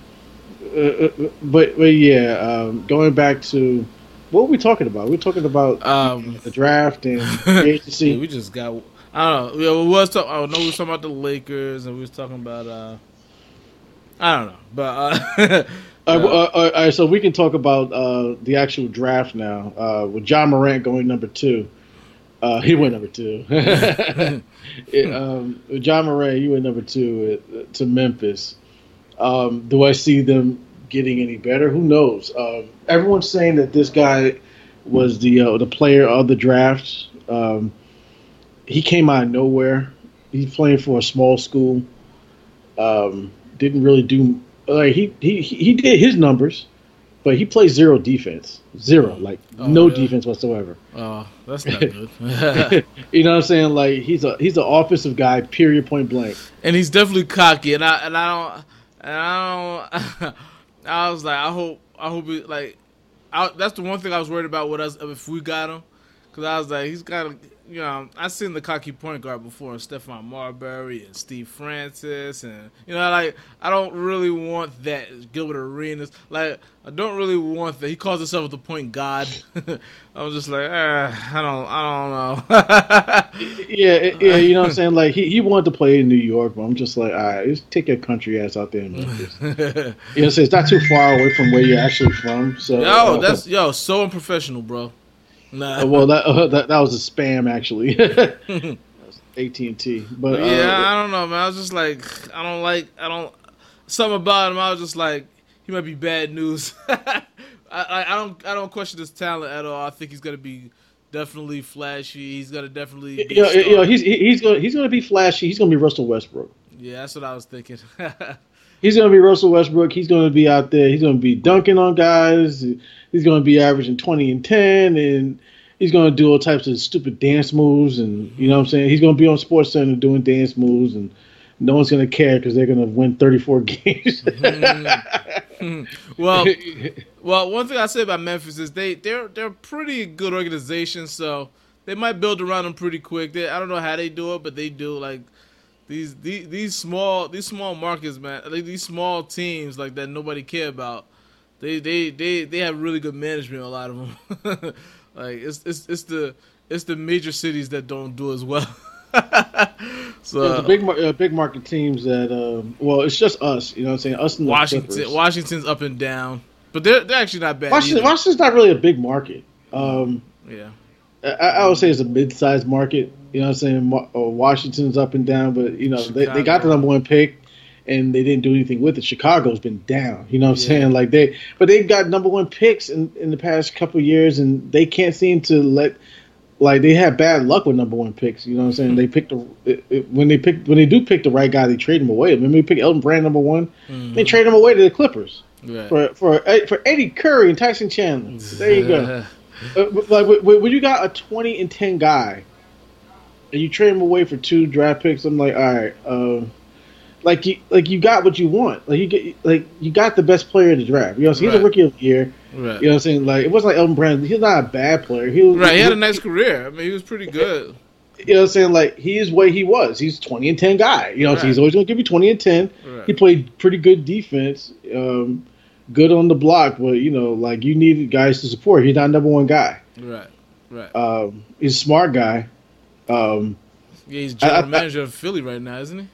uh, uh but but yeah, um, going back to what were we talking about? We are talking about um, the draft and the agency. yeah, we just got. I don't know. Yeah, we was talking. I know we was talking about the Lakers, and we was talking about. uh I don't know, but. Uh, uh, all right, so we can talk about uh, the actual draft now. Uh, with Ja Morant going number two, uh, he went number two. it, um, Ja Morant, he went number two to Memphis. Um, do I see them getting any better? Who knows? Um, everyone's saying that this guy was the uh, the player of the draft. Um, he came out of nowhere. He's playing for a small school. Um, didn't really do like he, he he did his numbers, but he plays zero defense, zero like oh, no really? defense whatsoever. Oh, that's not good. you know what I'm saying? Like he's a he's an offensive guy, period, point blank. And he's definitely cocky, and I and I don't and I don't. I was like, I hope I hope it like I, that's the one thing I was worried about with us if we got him, because I was like, he's kind of you know, I've seen the cocky point guard before, Stephon Marbury and Steve Francis, and you know, like I don't really want that Gilbert Arenas. Like I don't really want that. He calls himself the point god. I was just like, eh, I don't, I don't know. yeah, yeah, you know what I'm saying. Like he, he wanted to play in New York, but I'm just like, all right, just take your country ass out there you know, what it's not too far away from where you're actually from. So yo, uh, that's yo, so unprofessional, bro. Nah. Uh, well, that, uh, that that was a spam actually. AT and T, but yeah, uh, I don't know, man. I was just like, I don't like, I don't something about him. I was just like, he might be bad news. I, I, I don't I don't question his talent at all. I think he's gonna be definitely flashy. He's gonna definitely. Be yeah, yeah, he's he's gonna he's gonna be flashy. He's gonna be Russell Westbrook. Yeah, that's what I was thinking. he's gonna be Russell Westbrook. He's gonna be out there. He's gonna be dunking on guys. He's gonna be averaging twenty and ten, and he's gonna do all types of stupid dance moves. And you know what I'm saying? He's gonna be on Sports Center doing dance moves and no one's going to care because they're going to win 34 games. mm-hmm. well, well, one thing I say about Memphis is they they're they're a pretty good organization, so they might build around them pretty quick. They, I don't know how they do it, but they do. Like these these, these small these small markets, man, like these small teams like that nobody care about. They they they they have really good management. A lot of them, like it's it's it's the it's the major cities that don't do as well. so yeah, the big uh, big market teams that um, well, it's just us. You know what I'm saying? Us and Washington. Washington's up and down, but they're they're actually not bad. Washington, Washington's not really a big market. Um, yeah, I, I, would say it's a mid-sized market. You know what I'm saying? Uh, Washington's up and down, but you know they, they got the number one pick and they didn't do anything with it. Chicago's been down. You know what I'm yeah. saying? Like they, but they've got number one picks in, in the past couple years, and they can't seem to let like they had bad luck with number one picks. You know what I'm saying? Mm-hmm. They picked the it, it, when they pick when they do pick the right guy, they trade him away. Remember, they pick Elton Brand number one. Mm-hmm. They trade him away to the Clippers right. for for for Eddie Curry and Tyson Chandler. There you go. uh, like when you got a 20 and 10 guy, and you trade him away for two draft picks, I'm like, all right. Uh, like you like you got what you want. Like you get like you got the best player in the draft. You know, so he's right. a rookie of the year. Right. You know what I'm saying? Like it wasn't like Elton Brand. He's not a bad player. He was right. He had a nice career. I mean, he was pretty good. You know what I'm saying? Like he's what he was. He's 20 and 10 guy. You know, right. so he's always going to give you 20 and 10. Right. He played pretty good defense. Um, good on the block, but you know, like you needed guys to support. He's not number one guy. Right. Right. Um, he's a smart guy. Um, yeah, he's general I, manager I, of Philly right now, isn't he?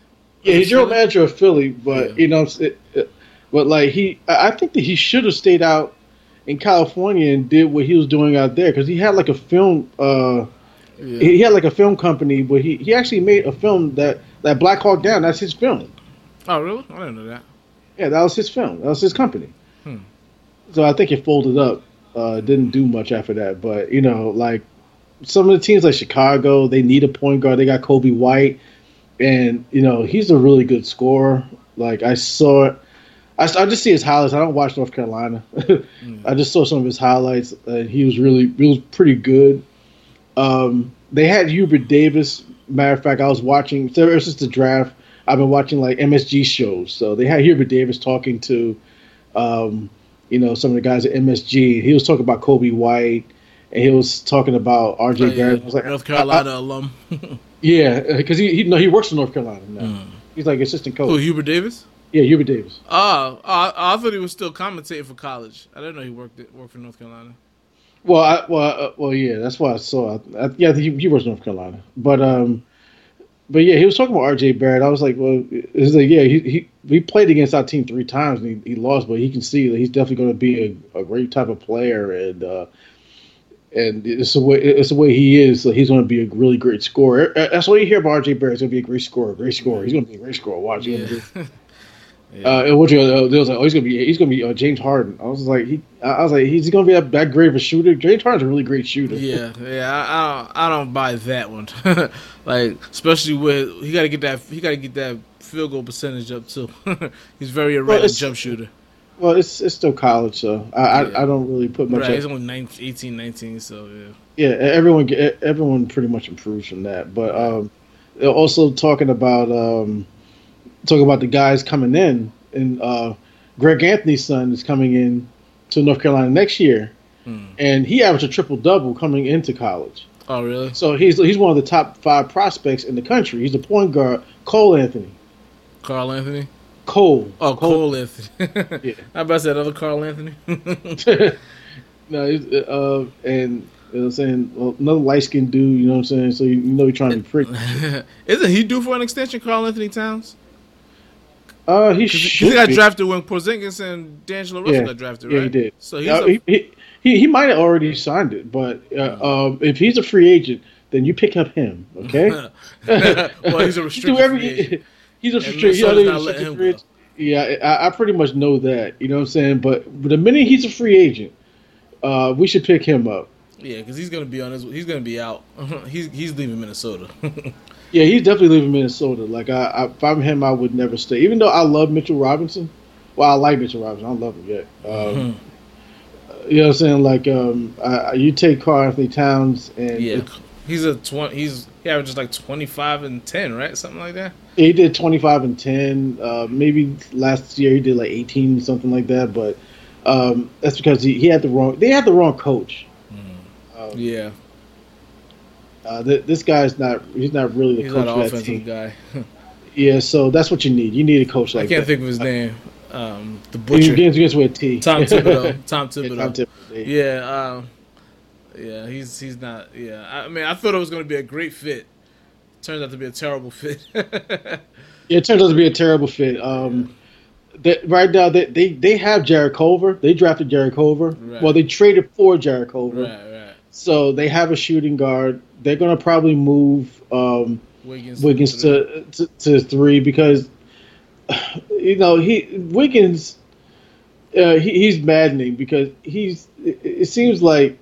Yeah, he's general manager of Philly, but yeah. you know, it, it, but like he, I think that he should have stayed out in California and did what he was doing out there because he had like a film. Uh, yeah. He had like a film company but he, he actually made a film that that Black Hawk Down. That's his film. Oh really? I didn't know that. Yeah, that was his film. That was his company. Hmm. So I think it folded up. Uh, didn't do much after that, but you know, like some of the teams like Chicago, they need a point guard. They got Coby White, and you know he's a really good scorer. Like I saw it I, I just see his highlights. I don't watch North Carolina. mm. I just saw some of his highlights, and he was really he was pretty good. Um, they had Hubert Davis. Matter of fact, I was watching ever since the draft. I've been watching like MSG shows. So they had Hubert Davis talking to, um, you know, some of the guys at MSG. He was talking about Coby White, and he was talking about RJ oh, Barrett. Yeah, like, North Carolina I, I, alum. yeah, because he, he no he works in North Carolina now. Mm. He's like assistant coach. Who Hubert Davis? Yeah, Hubert Davis. Oh, I, I thought he was still commentating for college. I didn't know he worked worked for North Carolina. Well, I, well, uh, well, yeah, that's why I saw. I, yeah, he, he was North Carolina, but um, but yeah, he was talking about R.J. Barrett. I was like, well, it's like, yeah, he he he played against our team three times and he, he lost, but he can see that he's definitely going to be a, a, great type of player, and uh, and it's the way it's the way he is. So he's going to be a really great scorer. That's what you hear about R.J. Barrett. He's going to be a great scorer, great scorer. He's going to be a great scorer. Watch, yeah. Yeah. Uh, and what you uh, they was like, oh, he's gonna be he's gonna be uh, James Harden. I was like, he, I was like, he's gonna be that, that great of a shooter. James Harden's a really great shooter. Yeah, yeah, I, I don't, I don't buy that one. like, especially with he got to get that, he got to get that field goal percentage up too. he's very erratic well, jump shooter. Well, it's it's still college, so I yeah. I, I, don't really put much. Right, he's only 19, 18, 19, so yeah. Yeah, everyone everyone pretty much improves from that, but um, also talking about um talk about the guys coming in, and uh, Greg Anthony's son is coming in to North Carolina next year, hmm. and he averaged a triple double coming into college. Oh, really? So he's he's one of the top five prospects in the country. He's the point guard, Cole Anthony. Carl Anthony. Cole. Oh, Cole, Cole Anthony. yeah. How about that other Carl Anthony? no, uh, and you know what I'm saying? Well, another light skinned dude, you know what I'm saying? So you, know he's trying to be pretty. Isn't he due for an extension, Karl-Anthony Towns? Uh, he should. He got be. drafted when Porzingis and D'Angelo Russell yeah. got drafted, right? Yeah, he did. So he's uh, a... he, he, he might have already signed it, but uh, um, if he's a free agent, then you pick up him, okay? well, he's a restricted every, free agent. He's a restricted free agent. Yeah, I, I, pretty much know that. You know what I'm saying? But the minute he's a free agent, uh, we should pick him up. Yeah, because he's gonna be on his. He's gonna be out. he's he's leaving Minnesota. yeah, he's definitely leaving Minnesota. Like I, I, if I'm him, I would never stay. Even though I love Mitchell Robinson. Well, I like Mitchell Robinson. I don't love him yet. Um, mm-hmm. You know what I'm saying? Like um, I, you take Karl Anthony Towns and yeah, he's a twenty. He's he averages like twenty five and ten, right? Something like that. He did twenty five and ten. Uh, maybe last year he did like eighteen, something like that. But um, that's because he, he had the wrong. They had the wrong coach. Um, yeah. Uh, th- this guy's not. He's not really the he's coach not of that team. guy. yeah, so that's what you need. You need a coach like. I can't that. think of his name. Um, the butcher. Games against with T. Tom Thibodeau. Tom Thibodeau. Yeah, Tom Thibodeau. Yeah. Yeah, he's he's not. Yeah, I mean, I thought it was going to be a great fit. Turns out to be a terrible fit. yeah, it turns out to be a terrible fit. Um, that right now they, they they have Jarrett Culver. They drafted Jarrett Culver. Right. Well, they traded for Jarrett Culver. Right, right. So they have a shooting guard. They're gonna probably move um, Wiggins, Wiggins to, to, to three because you know he Wiggins uh, he, he's maddening because he's it, it, seems like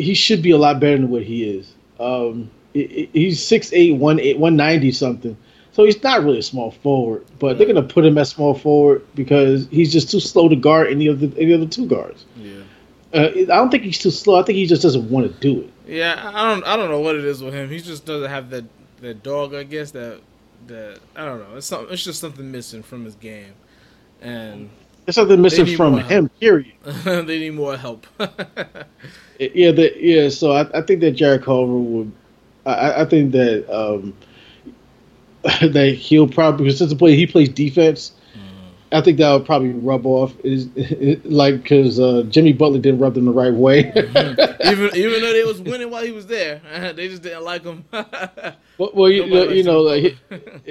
he should be a lot better than what he is. Um, he's 6'8", 190 something. So he's not really a small forward, but they're gonna put him at small forward because he's just too slow to guard any of the any of the two guards. Yeah. Uh, I don't think he's too slow. I think he just doesn't want to do it. Yeah, I don't. I don't know what it is with him. He just doesn't have that that dog. I guess that that I don't know. It's something. It's just something missing from his game, and there's something missing from him. Help. Period. they need more help. yeah, the, yeah. So I, I think that Jarrett Culver would. I, I think that um, that he'll probably because since the play he plays defense. I think that would probably rub off is like because uh, Jimmy Butler didn't rub them the right way. mm-hmm. Even even though they was winning while he was there, they just didn't like him. well, well you, know, you know, like,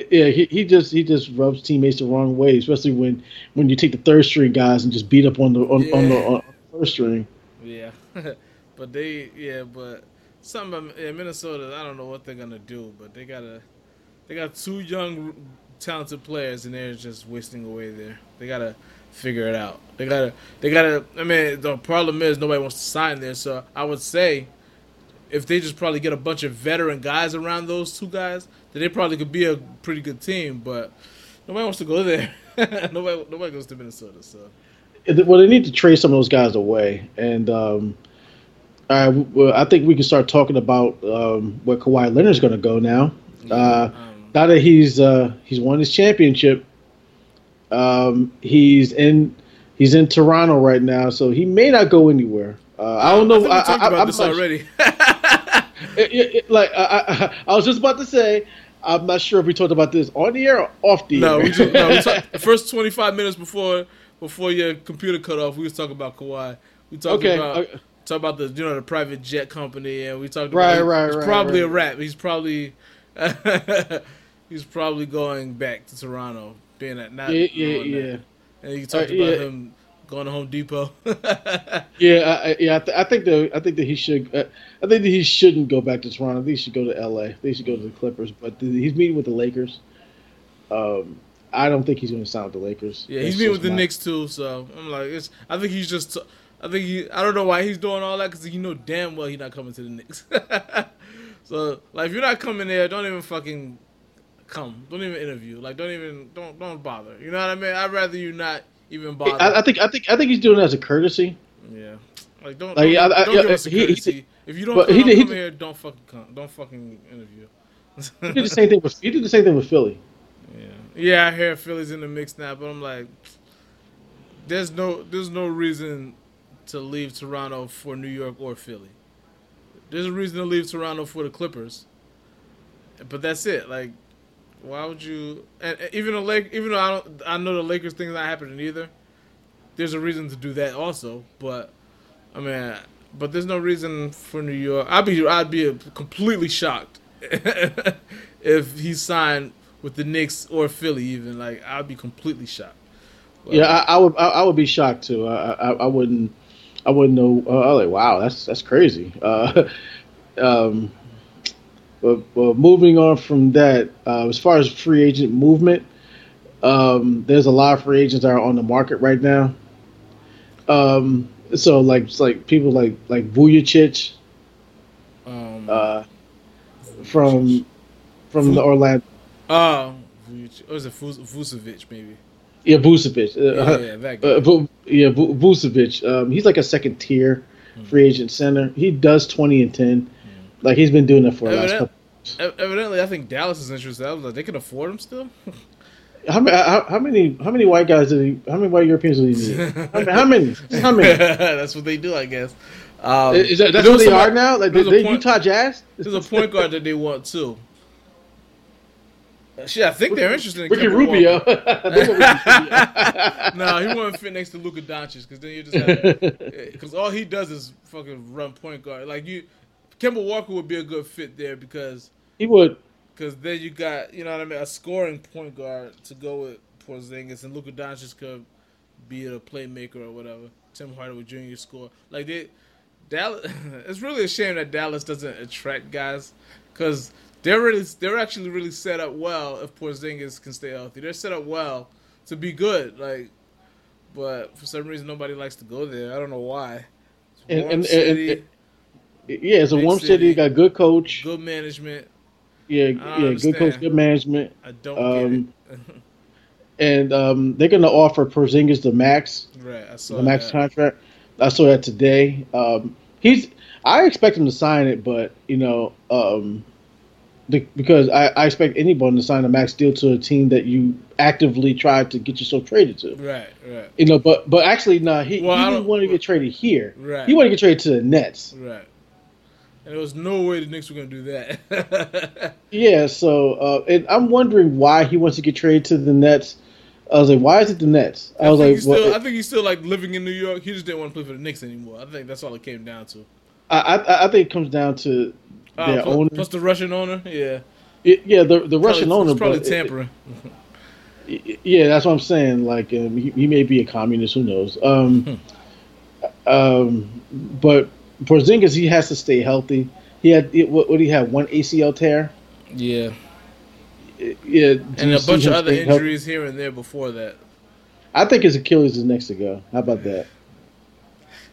yeah, he, he just he just rubs teammates the wrong way, especially when when you take the third string guys and just beat up on the on, yeah. on the on first string. Yeah, but they yeah, but something in Minnesota, I don't know what they're gonna do, but they gotta they got two young talented players, and they're just wasting away there. They gotta figure it out. They gotta, they gotta. I mean, the problem is nobody wants to sign there. So I would say, if they just probably get a bunch of veteran guys around those two guys, then they probably could be a pretty good team. But nobody wants to go there. nobody, nobody goes to Minnesota. So. Well, they need to trade some of those guys away, and um, I, well, I think we can start talking about um, where Kawhi Leonard's going to go now. Uh, um, now that he's uh, he's won his championship, um, he's in he's in Toronto right now, so he may not go anywhere. Uh, I don't know. I, I talked I, about I, this already. it, it, it, like I, I, was just about to say, I'm not sure if we talked about this on the air or off the no, air. We just, no, we talked, the first 25 minutes before before your computer cut off, we was talking about Kawhi. We talked okay, about okay. talk about the you know the private jet company, and we talked about right, right, he's right, probably right. a rap. He's probably he's probably going back to Toronto, being at not yeah, yeah, yeah. And you talked uh, about yeah. him going to Home Depot. yeah, I, yeah. I, th- I, think that I think that he should. Uh, I think that he shouldn't go back to Toronto. I think he should go to L.A. They should go to the Clippers. But the, he's meeting with the Lakers. Um, I don't think he's going to sign with the Lakers. Yeah, he's meeting with the Knicks too. So I'm like, it's. I think he's just. I think he. I don't know why he's doing all that because he know damn well he's not coming to the Knicks. so like, if you're not coming there, don't even fucking come. Don't even interview. Like, don't even don't don't bother. You know what I mean? I'd rather you not even bother. I, I think I think I think he's doing it as a courtesy. Yeah. Like don't like, don't, I, I, don't give us a courtesy. He, if you don't come, he, he, here, don't fucking come. Don't fucking interview. he did the same thing with he did the same thing with Philly. Yeah, yeah. I hear Philly's in the mix now, but I'm like, there's no there's no reason to leave Toronto for New York or Philly. There's a reason to leave Toronto for the Clippers. But that's it. Like, why would you? And even the Lake, even though I don't, I know the Lakers thing's not happening either. There's a reason to do that also, but I mean, but there's no reason for New York. I'd be, I'd be completely shocked if he signed with the Knicks or Philly. Even like, I'd be completely shocked. Yeah, I, I, would, I, I, would be shocked too. I, I, I wouldn't, I wouldn't know. Uh, I was like, wow, that's that's crazy. Uh, um, but, but moving on from that, uh, as far as free agent movement, um, there's a lot of free agents that are on the market right now. Um, so like it's like people like like Vujacic, um, uh, from from the Orlando. Oh, what was it Vucevic maybe? Yeah, Vucevic. Uh, yeah, yeah, that guy. Uh, yeah, Vucevic. Um, he's like a second tier mm. free agent center. He does twenty and ten. Like he's been doing it for the last couple. Evidently, I think Dallas is interested. I was like, they can afford him still. How, how, how, many how many white guys did he? How many white Europeans did he need? How many? How many? that's what they do, I guess. Um, is that, that's what they are now? Like they, they point, Utah Jazz? There's a point guard that they want too. Shit, I think they're interested in Ricky Rubio. no, he wouldn't fit next to Luka Doncic because then you just because all he does is fucking run point guard. Like you, Kemba Walker would be a good fit there because he would. Because then you got you know what I mean a scoring point guard to go with Porzingis and Luka Doncic could be a playmaker or whatever. Tim Hardaway Jr. score like they Dallas. it's really a shame that Dallas doesn't attract guys because they're really they're actually really set up well if Porzingis can stay healthy. They're set up well to be good. Like, but for some reason nobody likes to go there. I don't know why. And, and, and, yeah, it's a warm city. city. Got good coach, good management. Yeah, yeah, good coach, good management. I don't um, get it. and um, they're going to offer Porzingis the max, right? I saw the max that. contract. I saw that today. Um, he's. I expect him to sign it, but you know, um, the, because I, I, expect anyone to sign a max deal to a team that you actively tried to get yourself traded to. Right, right. You know, but but actually, no, nah, he, well, he didn't want to get traded here. Right. He wanted to get traded to the Nets. Right. And there was no way the Knicks were going to do that. yeah, so uh, and I'm wondering why he wants to get traded to the Nets. I was like, why is it the Nets? I, I was like, still, I think he's still like living in New York. He just didn't want to play for the Knicks anymore. I think that's all it came down to. I I, I think it comes down to uh, their plus, owner, plus the Russian owner. Yeah, it, yeah, the the Russian probably, owner, probably tampering. It, yeah, that's what I'm saying. Like, um, he, he, may be a communist. Who knows? Um, um, but Porzingis, he has to stay healthy. He had what? What he had? One ACL tear. Yeah. Yeah, and a bunch of other injuries here and there before that. I think his Achilles is next to go. How about that?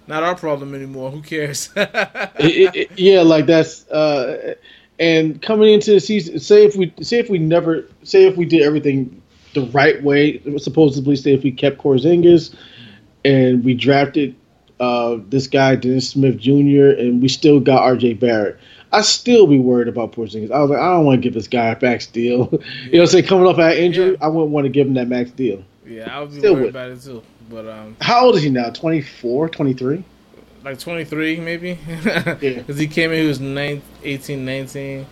Not our problem anymore. Who cares? it, it, yeah, like that's uh, and coming into the season. Say if we say if we never say if we did everything the right way, supposedly say if we kept Porzingis and we drafted uh, this guy Dennis Smith Jr. and we still got R.J. Barrett. I still be worried about Porzingis. I was like, I don't want to give this guy a max deal. you know, what I'm saying coming off that injury, yeah. I wouldn't want to give him that max deal. Yeah, I would be still worried would. about it too. But um, how old is he now? 24, 23? Like 23, maybe. yeah, because he came in, he was 19, 18, 19.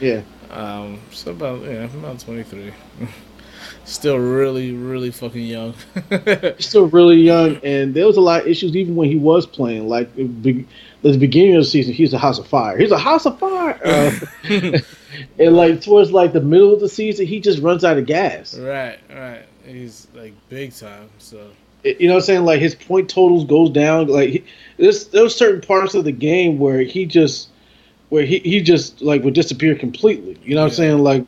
Yeah. Um, so about yeah, about 23. still really, really fucking young. still really young, and there was a lot of issues even when he was playing. Like the, the beginning of the season, he's a house of fire. He's a house of fire. Uh, and like towards like the middle of the season, he just runs out of gas. Right, right. He's like big time. So you know what I'm saying? Like his point totals goes down. Like he, there's there's certain parts of the game where he just where he, he just like would disappear completely. You know what yeah. I'm saying? Like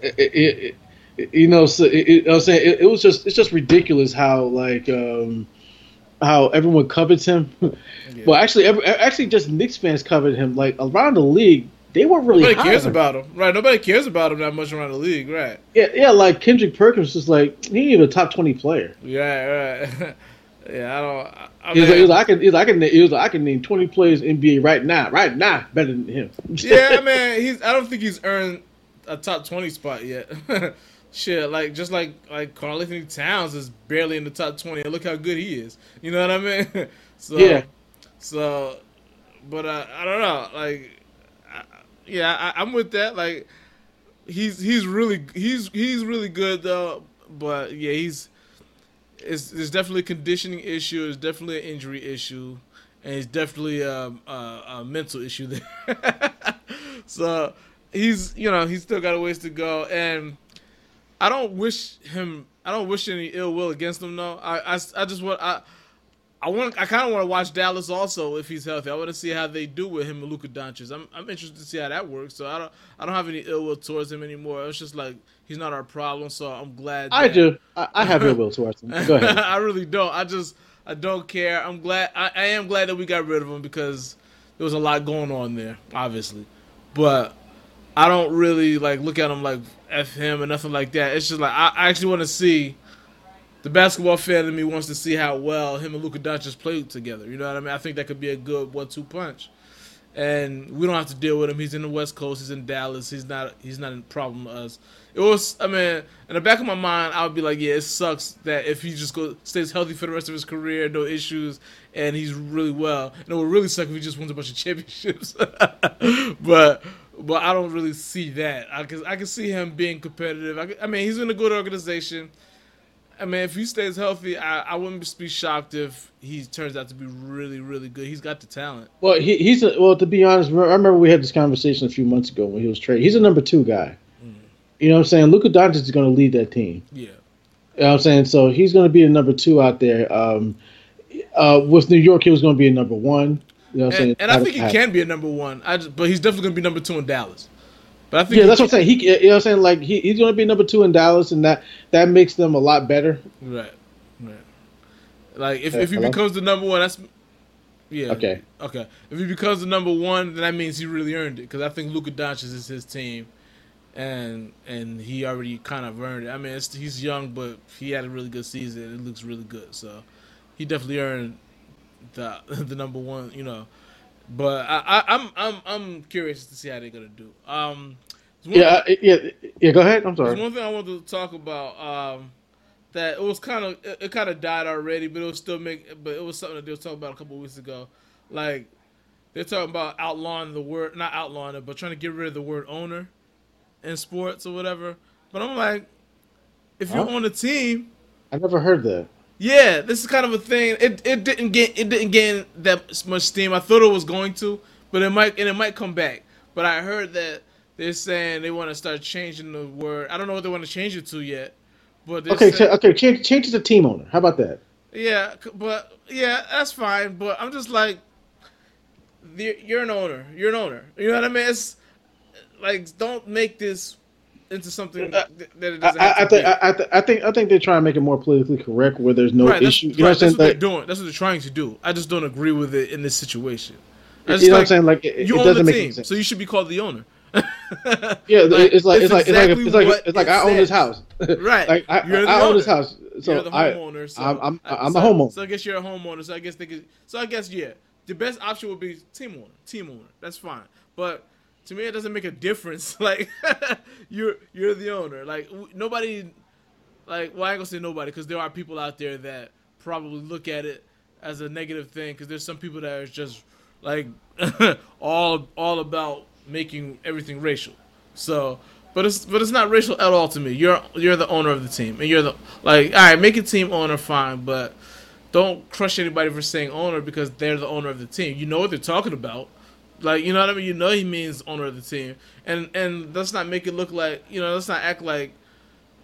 it, it, you know, so it, I was saying it, was just it's just ridiculous how like um, how everyone covets him. yeah. Well, actually, every, actually, just Knicks fans covered him. Like around the league, they weren't really. Nobody cares about him, right? Nobody cares about him that much around the league, right? Yeah, yeah. Like Kendrick Perkins was like he ain't even a top twenty player. Yeah, right. yeah, I don't. I, mean, was like, I can, like, I can, like, I can name twenty players in NBA right now, right now, better than him. yeah, man. He's. I don't think he's earned a top twenty spot yet. Shit, like just like like Karl-Anthony Towns is barely in the top twenty, and look how good he is. You know what I mean? so yeah. So, but uh, I don't know. Like, I, yeah, I, I'm with that. Like, he's he's really he's he's really good though. But yeah, he's it's there's definitely a conditioning issue. It's definitely an injury issue, and it's definitely a, a, a mental issue there. so he's you know he's still got a ways to go, and I don't wish him. I don't wish any ill will against him. though. I I, I just want I. I want. I kind of want to watch Dallas also if he's healthy. I want to see how they do with him and Luka Doncic. I'm. I'm interested to see how that works. So I don't. I don't have any ill will towards him anymore. It's just like he's not our problem. So I'm glad. I do. I, I have ill will towards him. Go ahead. I really don't. I just. I don't care. I'm glad. I, I am glad that we got rid of him because there was a lot going on there, obviously. But I don't really like look at him like f him or nothing like that. It's just like I, I actually want to see the basketball fan in me wants to see how well him and Luka Doncic play together. You know what I mean? I think that could be a good one-two punch, and we don't have to deal with him. He's in the West Coast. He's in Dallas. He's not. He's not a problem to us. It was. I mean, in the back of my mind, I would be like, yeah, it sucks that if he just go stays healthy for the rest of his career, no issues, and he's really well. And it would really suck if he just wins a bunch of championships. but but I don't really see that. I can I can see him being competitive. I, I mean, he's in a good organization. I mean, if he stays healthy, I, I wouldn't be shocked if he turns out to be really, really good. He's got the talent. Well, he, he's a, well. To be honest, I remember we had this conversation a few months ago when he was traded. He's a number two guy. Mm. You know what I'm saying? Luka Doncic is going to lead that team. Yeah. You know what I'm saying? So he's going to be a number two out there. Um, uh, with New York, he was going to be a number one. You know what I'm saying? And I think he can be a number one. I just, but he's definitely going to be number two in Dallas. But I think yeah, that's what I'm saying. He, you know, what I'm saying like he, he's going to be number two in Dallas, and that that makes them a lot better. Right, right. Like if, uh, if he hello? becomes the number one, that's yeah. Okay. Okay. If he becomes the number one, then that means he really earned it because I think Luka Doncic is his team, and and he already kind of earned it. I mean, he's young, but he had a really good season. It looks really good, so he definitely earned the the number one, you know. But I, I, am I'm I'm curious to see how they're gonna do. Um, yeah, thing, yeah, yeah. Go ahead. I'm sorry. There's one thing I wanted to talk about. Um, that it was kind of it, it kind of died already, but it was still make. But it was something that they were talking about a couple weeks ago. Like they're talking about outlawing the word, not outlawing it, but trying to get rid of the word owner in sports or whatever. But I'm like, if you huh? on a team, I never heard that. Yeah, this is kind of a thing. It it didn't get it didn't gain that much steam. I thought it was going to, but it might and it might come back. But I heard that they're saying they want to start changing the word. I don't know what they want to change it to yet. But okay, saying, okay, change change it to team owner. How about that? Yeah, but yeah, that's fine. But I'm just like, you're an owner. You're an owner. You know what I mean? It's like don't make this into something that it doesn't. I, I think I, th- I, think I think they're trying to make it more politically correct, where there's no right, issue. You know what, that's what they're doing. That's what they're trying to do. I just don't agree with it in this situation. you know like, what I'm saying? Like it, you it own doesn't the team, sense. so you should be called the owner. yeah, like, it's like it's, like exactly it's like it's like, it's like I own this house. right. like I, I own this house. So you're the homeowner. I, so I'm I'm, I'm so, the homeowner. So I guess you're a homeowner. So I guess they could. So I guess yeah, the best option would be team owner. Team owner. That's fine. But to me it doesn't make a difference. Like you're you're the owner. Like nobody, like well I ain't gonna say nobody because there are people out there that probably look at it as a negative thing because there's some people that are just like all all about making everything racial. So. But it's but it's not racial at all to me. You're you're the owner of the team, and you're the like all right. Make a team owner fine, but don't crush anybody for saying owner because they're the owner of the team. You know what they're talking about. Like you know what I mean? You know he means owner of the team, and and let's not make it look like you know. Let's not act like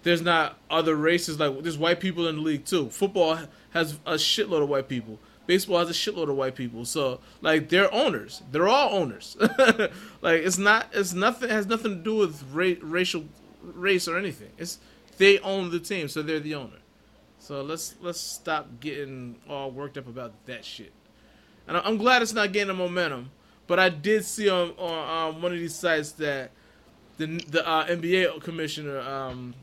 there's not other races. Like there's white people in the league too. Football has a shitload of white people. Baseball has a shitload of white people. So like they're owners. They're all owners. like it's not. It's nothing. It has nothing to do with ra- racial race or anything. It's they own the team, so they're the owner. So let's let's stop getting all worked up about that shit. And I'm glad it's not getting momentum but I did see on on um, one of these sites that the the uh, NBA commissioner, um,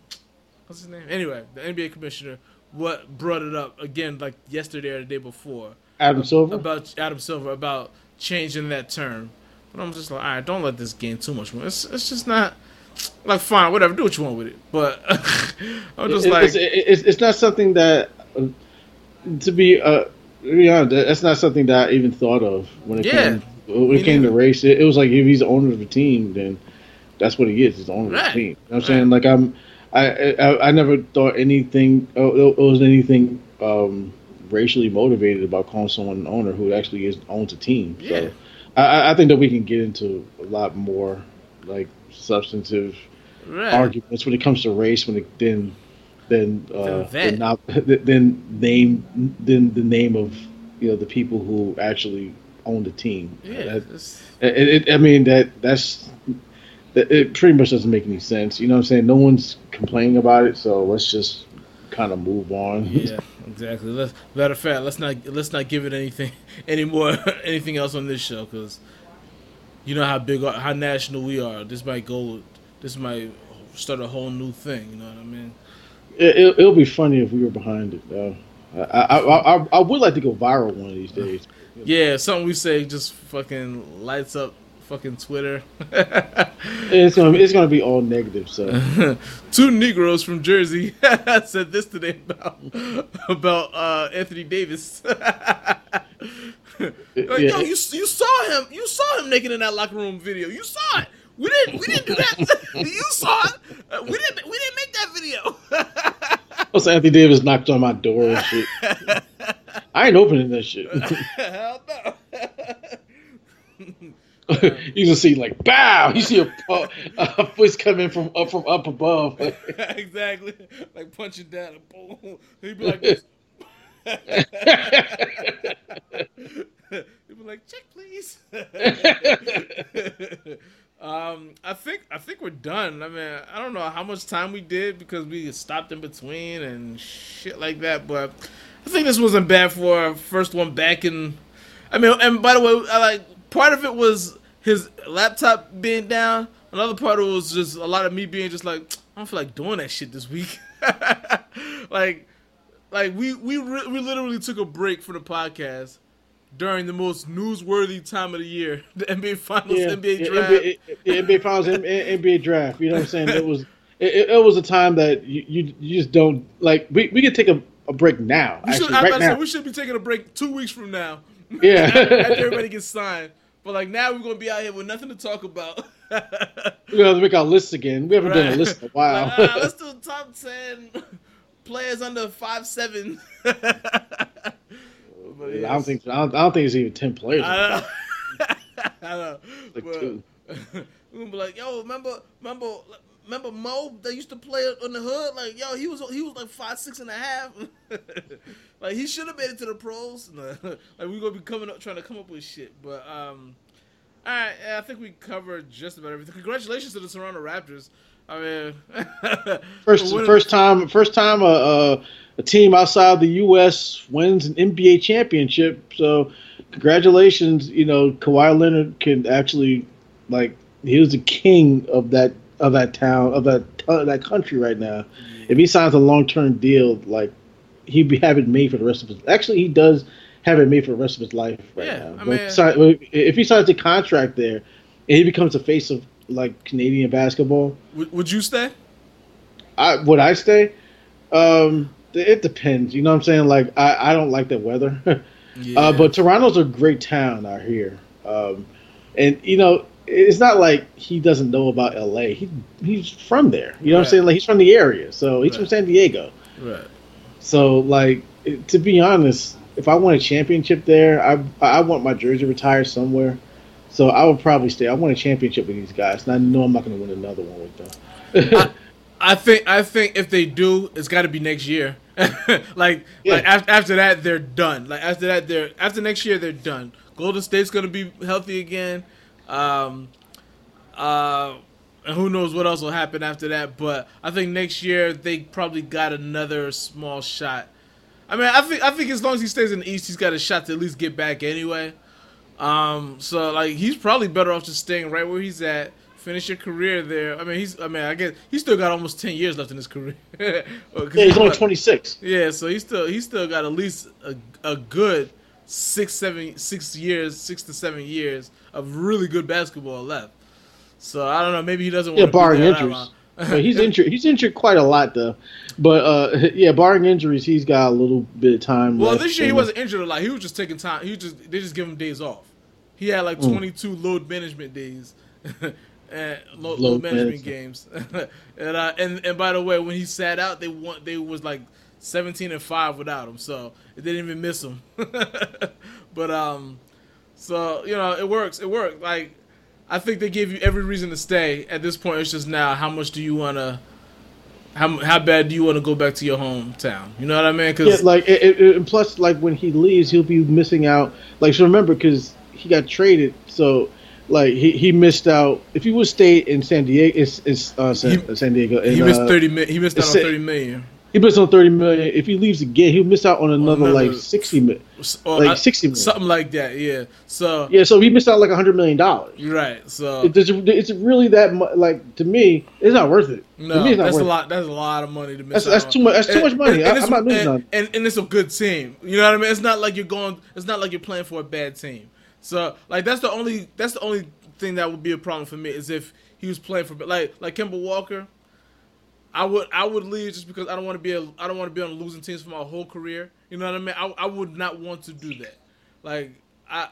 what's his name? Anyway, the NBA commissioner, what brought it up again, like yesterday or the day before. Adam Silver about Adam Silver about changing that term. But I'm just like, all right, don't let this gain too much more. It's it's just not like fine, whatever, do what you want with it. But I'm just it, like, it's, it's, it's, not something that to be uh Yeah, that's not something that I even thought of when it Yeah. came when it came to race. It, it was like if he's the owner of a team, then that's what he is. He's the owner of Right. the team. You know what I'm saying? Like I'm, I, I I never thought anything. Oh, it was anything um, racially motivated about calling someone an owner who actually is owns a team. Yeah. So I- I, I think that we can get into a lot more like substantive Right. arguments when it comes to race when it then then uh then, not, then name then the name of you know the people who actually own the team Yeah. That- it, it, i mean that that's that it pretty much doesn't make any sense you know what i'm saying no one's complaining about it so let's just kind of move on yeah, exactly. Let's matter of fact, let's not let's not give it anything anymore anything else on this show because you know how big how national we are. This might go. This might start a whole new thing. You know what I mean? it, it, it'll be funny if we were behind it though I, I, I, I, I would like to go viral one of these days Yeah, something we say just fucking lights up fucking Twitter. it's gonna be, it's gonna be all negative so Two Negroes from Jersey said this today about about uh, Anthony Davis. like, Yeah. yo, you you saw him, you saw him naked in that locker room video. You saw it. We didn't we didn't do that. you saw it. Uh, we didn't we didn't make that video. Also, Anthony Davis knocked on my door and shit. I ain't opening that shit. Hell no. you can see like bow. You see a, a, a voice coming from up from up above. exactly. Like punching down boom. He'd be like this. He'd be like, check please. um, I think I think we're done. I mean, I don't know how much time we did because we stopped in between and shit like that, but I think this wasn't bad for our first one back in. I mean, and by the way, I like part of it was his laptop being down. Another part of it was just a lot of me being just like, I don't feel like doing that shit this week. like, like we we re- we literally took a break for the podcast during the most newsworthy time of the year, the NBA Finals, NBA draft. NBA, yeah, NBA Finals, NBA draft. You know what I'm saying? It was it, it- it was a time that you, you, you just don't like. We, we could take a, a break now. we, should, Actually, I'm right to say, we should be taking a break two weeks from now. Yeah. after everybody gets signed. But like now we're gonna be out here with nothing to talk about. We're gonna have to make our list again. We haven't done a list in a while. Like, let's do top ten players under five seven. I don't think I don't, I don't think it's even ten players. I know. I know. Like But two. we're gonna be like, yo, remember, remember, remember Mo that used to play on the hood? Like, yo, he was he was like five six and a half. like he should have made it to the pros. like we're gonna be coming up trying to come up with shit. But um, all right, I think we covered just about everything. Congratulations to the Toronto Raptors. I mean, First, first time, first time a, a, a team outside the U.S. wins an NBA championship. So, congratulations! You know, Kawhi Leonard can actually, like, he was the king of that of that town of that of that country right now. If he signs a long term deal, like, he'd be having it made for the rest of his. Actually, he does have it made for the rest of his life right Yeah, now. I But mean- si- if he signs a contract there, and he becomes the face of like Canadian basketball. would, would you stay? I would I stay? Um, it depends. You know what I'm saying? Like I, I don't like the weather, Yeah. uh, but Toronto's a great town out here. Um, and you know it's not like he doesn't know about LA. He he's from there. You know what I'm saying? Like he's from the area, so he's from San Diego. right. So like to be honest, if I won a championship there, I I want my jersey retired somewhere. So I would probably stay. I want a championship with these guys, and I know I'm not going to win another one with them. I think I think if they do, it's got to be next year. like Yeah. like after, after that they're done. Like after that they're after next year they're done. Golden State's gonna be healthy again. Um, uh, and who knows what else will happen after that? But I think next year they probably got another small shot. I mean, I think I think as long as he stays in the East, he's got a shot to at least get back anyway. Um, so like he's probably better off just staying right where he's at. Finish your career there. I mean, he's. I mean, I guess he's still got almost ten years left in his career. yeah, he's only 26. Yeah, so he's still he's still got at least a, a good six, seven, six years, six to seven years of really good basketball left. So I don't know. Maybe he doesn't. Yeah, want barring to be there that injuries. but he's injured. He's injured quite a lot though. But uh, yeah, barring injuries, he's got a little bit of time. Well, this year he wasn't injured a lot. He was just taking time. He just they just give him days off. He had like mm. 22 load management days. and load, load management games, and uh, and and by the way, when he sat out, they want they was like seventeen and five without him, so it didn't even miss him. but um, so you know it works. It worked. Like I think they gave you every reason to stay. At this point, it's just now how much do you want to. How, how bad do you want to go back to your hometown? You know what I mean? Cause, yeah, like it, it, and plus, like when he leaves, he'll be missing out. Like, so remember, because he got traded, so like he, he missed out. If he would stay in San Diego, it's, it's uh, San, he, San Diego. And, he missed uh, thirty. He missed out on thirty million. He missed on thirty million. If he leaves again, he'll miss out on another, another like sixty million, like I, sixty million. something like that. Yeah. So yeah, so he missed out like hundred million dollars. Right. So it, it's really that much. Like to me, it's not worth it. No, me, that's a lot. That's a lot of money to miss. That's, that's too much. That's too much money. And, and I, am not losing and, and, and it's a good team. You know what I mean? It's not like you're going. It's not like you're playing for a bad team. So like that's the only that's the only thing that would be a problem for me is if he was playing for like like Kemba Walker. I would I would leave just because I don't want to be a, I don't want to be on losing teams for my whole career. You know what I mean? I, I would not want to do that. Like I,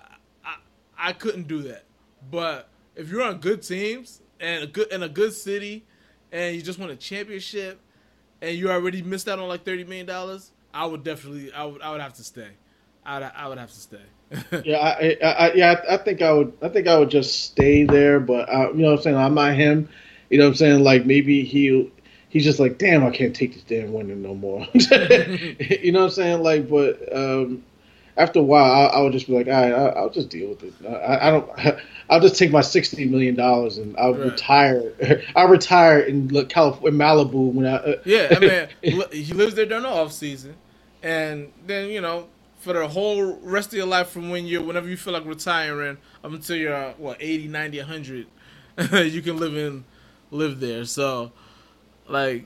I I couldn't do that. But if you're on good teams and a good in a good city, and you just won a championship, and you already missed out on like thirty million dollars, I would definitely I would I would have to stay. I would I would have to stay. yeah, I, I, yeah, I think I would, I think I would just stay there. But uh, you know, what I'm saying I'm not him. You know, what I'm saying like maybe he, he's just like, damn, I can't take this damn winning no more. you know what I'm saying? Like, but um, after a while, I, I would just be like, all right, I, will just deal with it. I, I, don't. I'll just take my sixty million dollars and I'll right. retire. I'll retire in California, Malibu when I. Uh, yeah, I mean, he lives there during the off season, and then you know for the whole rest of your life from when you whenever you feel like retiring up until you're what 80 90 100 you can live in live there so like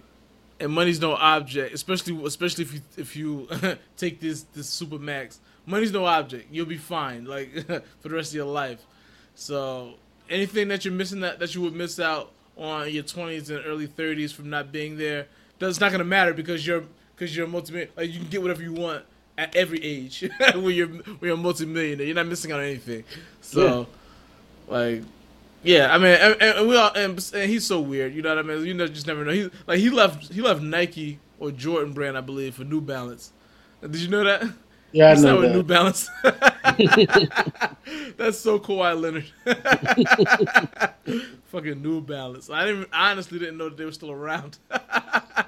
and money's no object especially especially if you if you take this this super max money's no object you'll be fine like for the rest of your life so anything that you're missing that that you would miss out on your 20s and early 30s from not being there that's not going to matter because you're because you're a multi like you can get whatever you want at every age when you're when you're a multi-millionaire. You're not missing out on anything. So, yeah. like, yeah, I mean, and, and we all and, and, he's so weird. You know what I mean? You know, just never know. He like he left he left Nike or Jordan brand, I believe, for New Balance. Did you know that? Yeah, I know that. New Balance. That's so Kawhi Leonard. Fucking New Balance. I didn't. I honestly didn't know that they were still around.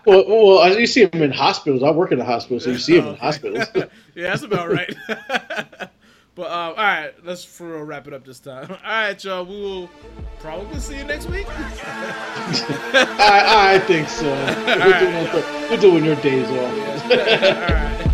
well, well, you see them in hospitals. I work in a hospital, so you see them in hospitals. yeah, that's about right. But uh, all right, let's for real wrap it up this time. All right, y'all. We will probably see you next week. I, I think so. We're, right. doing, we're doing your days off. All right.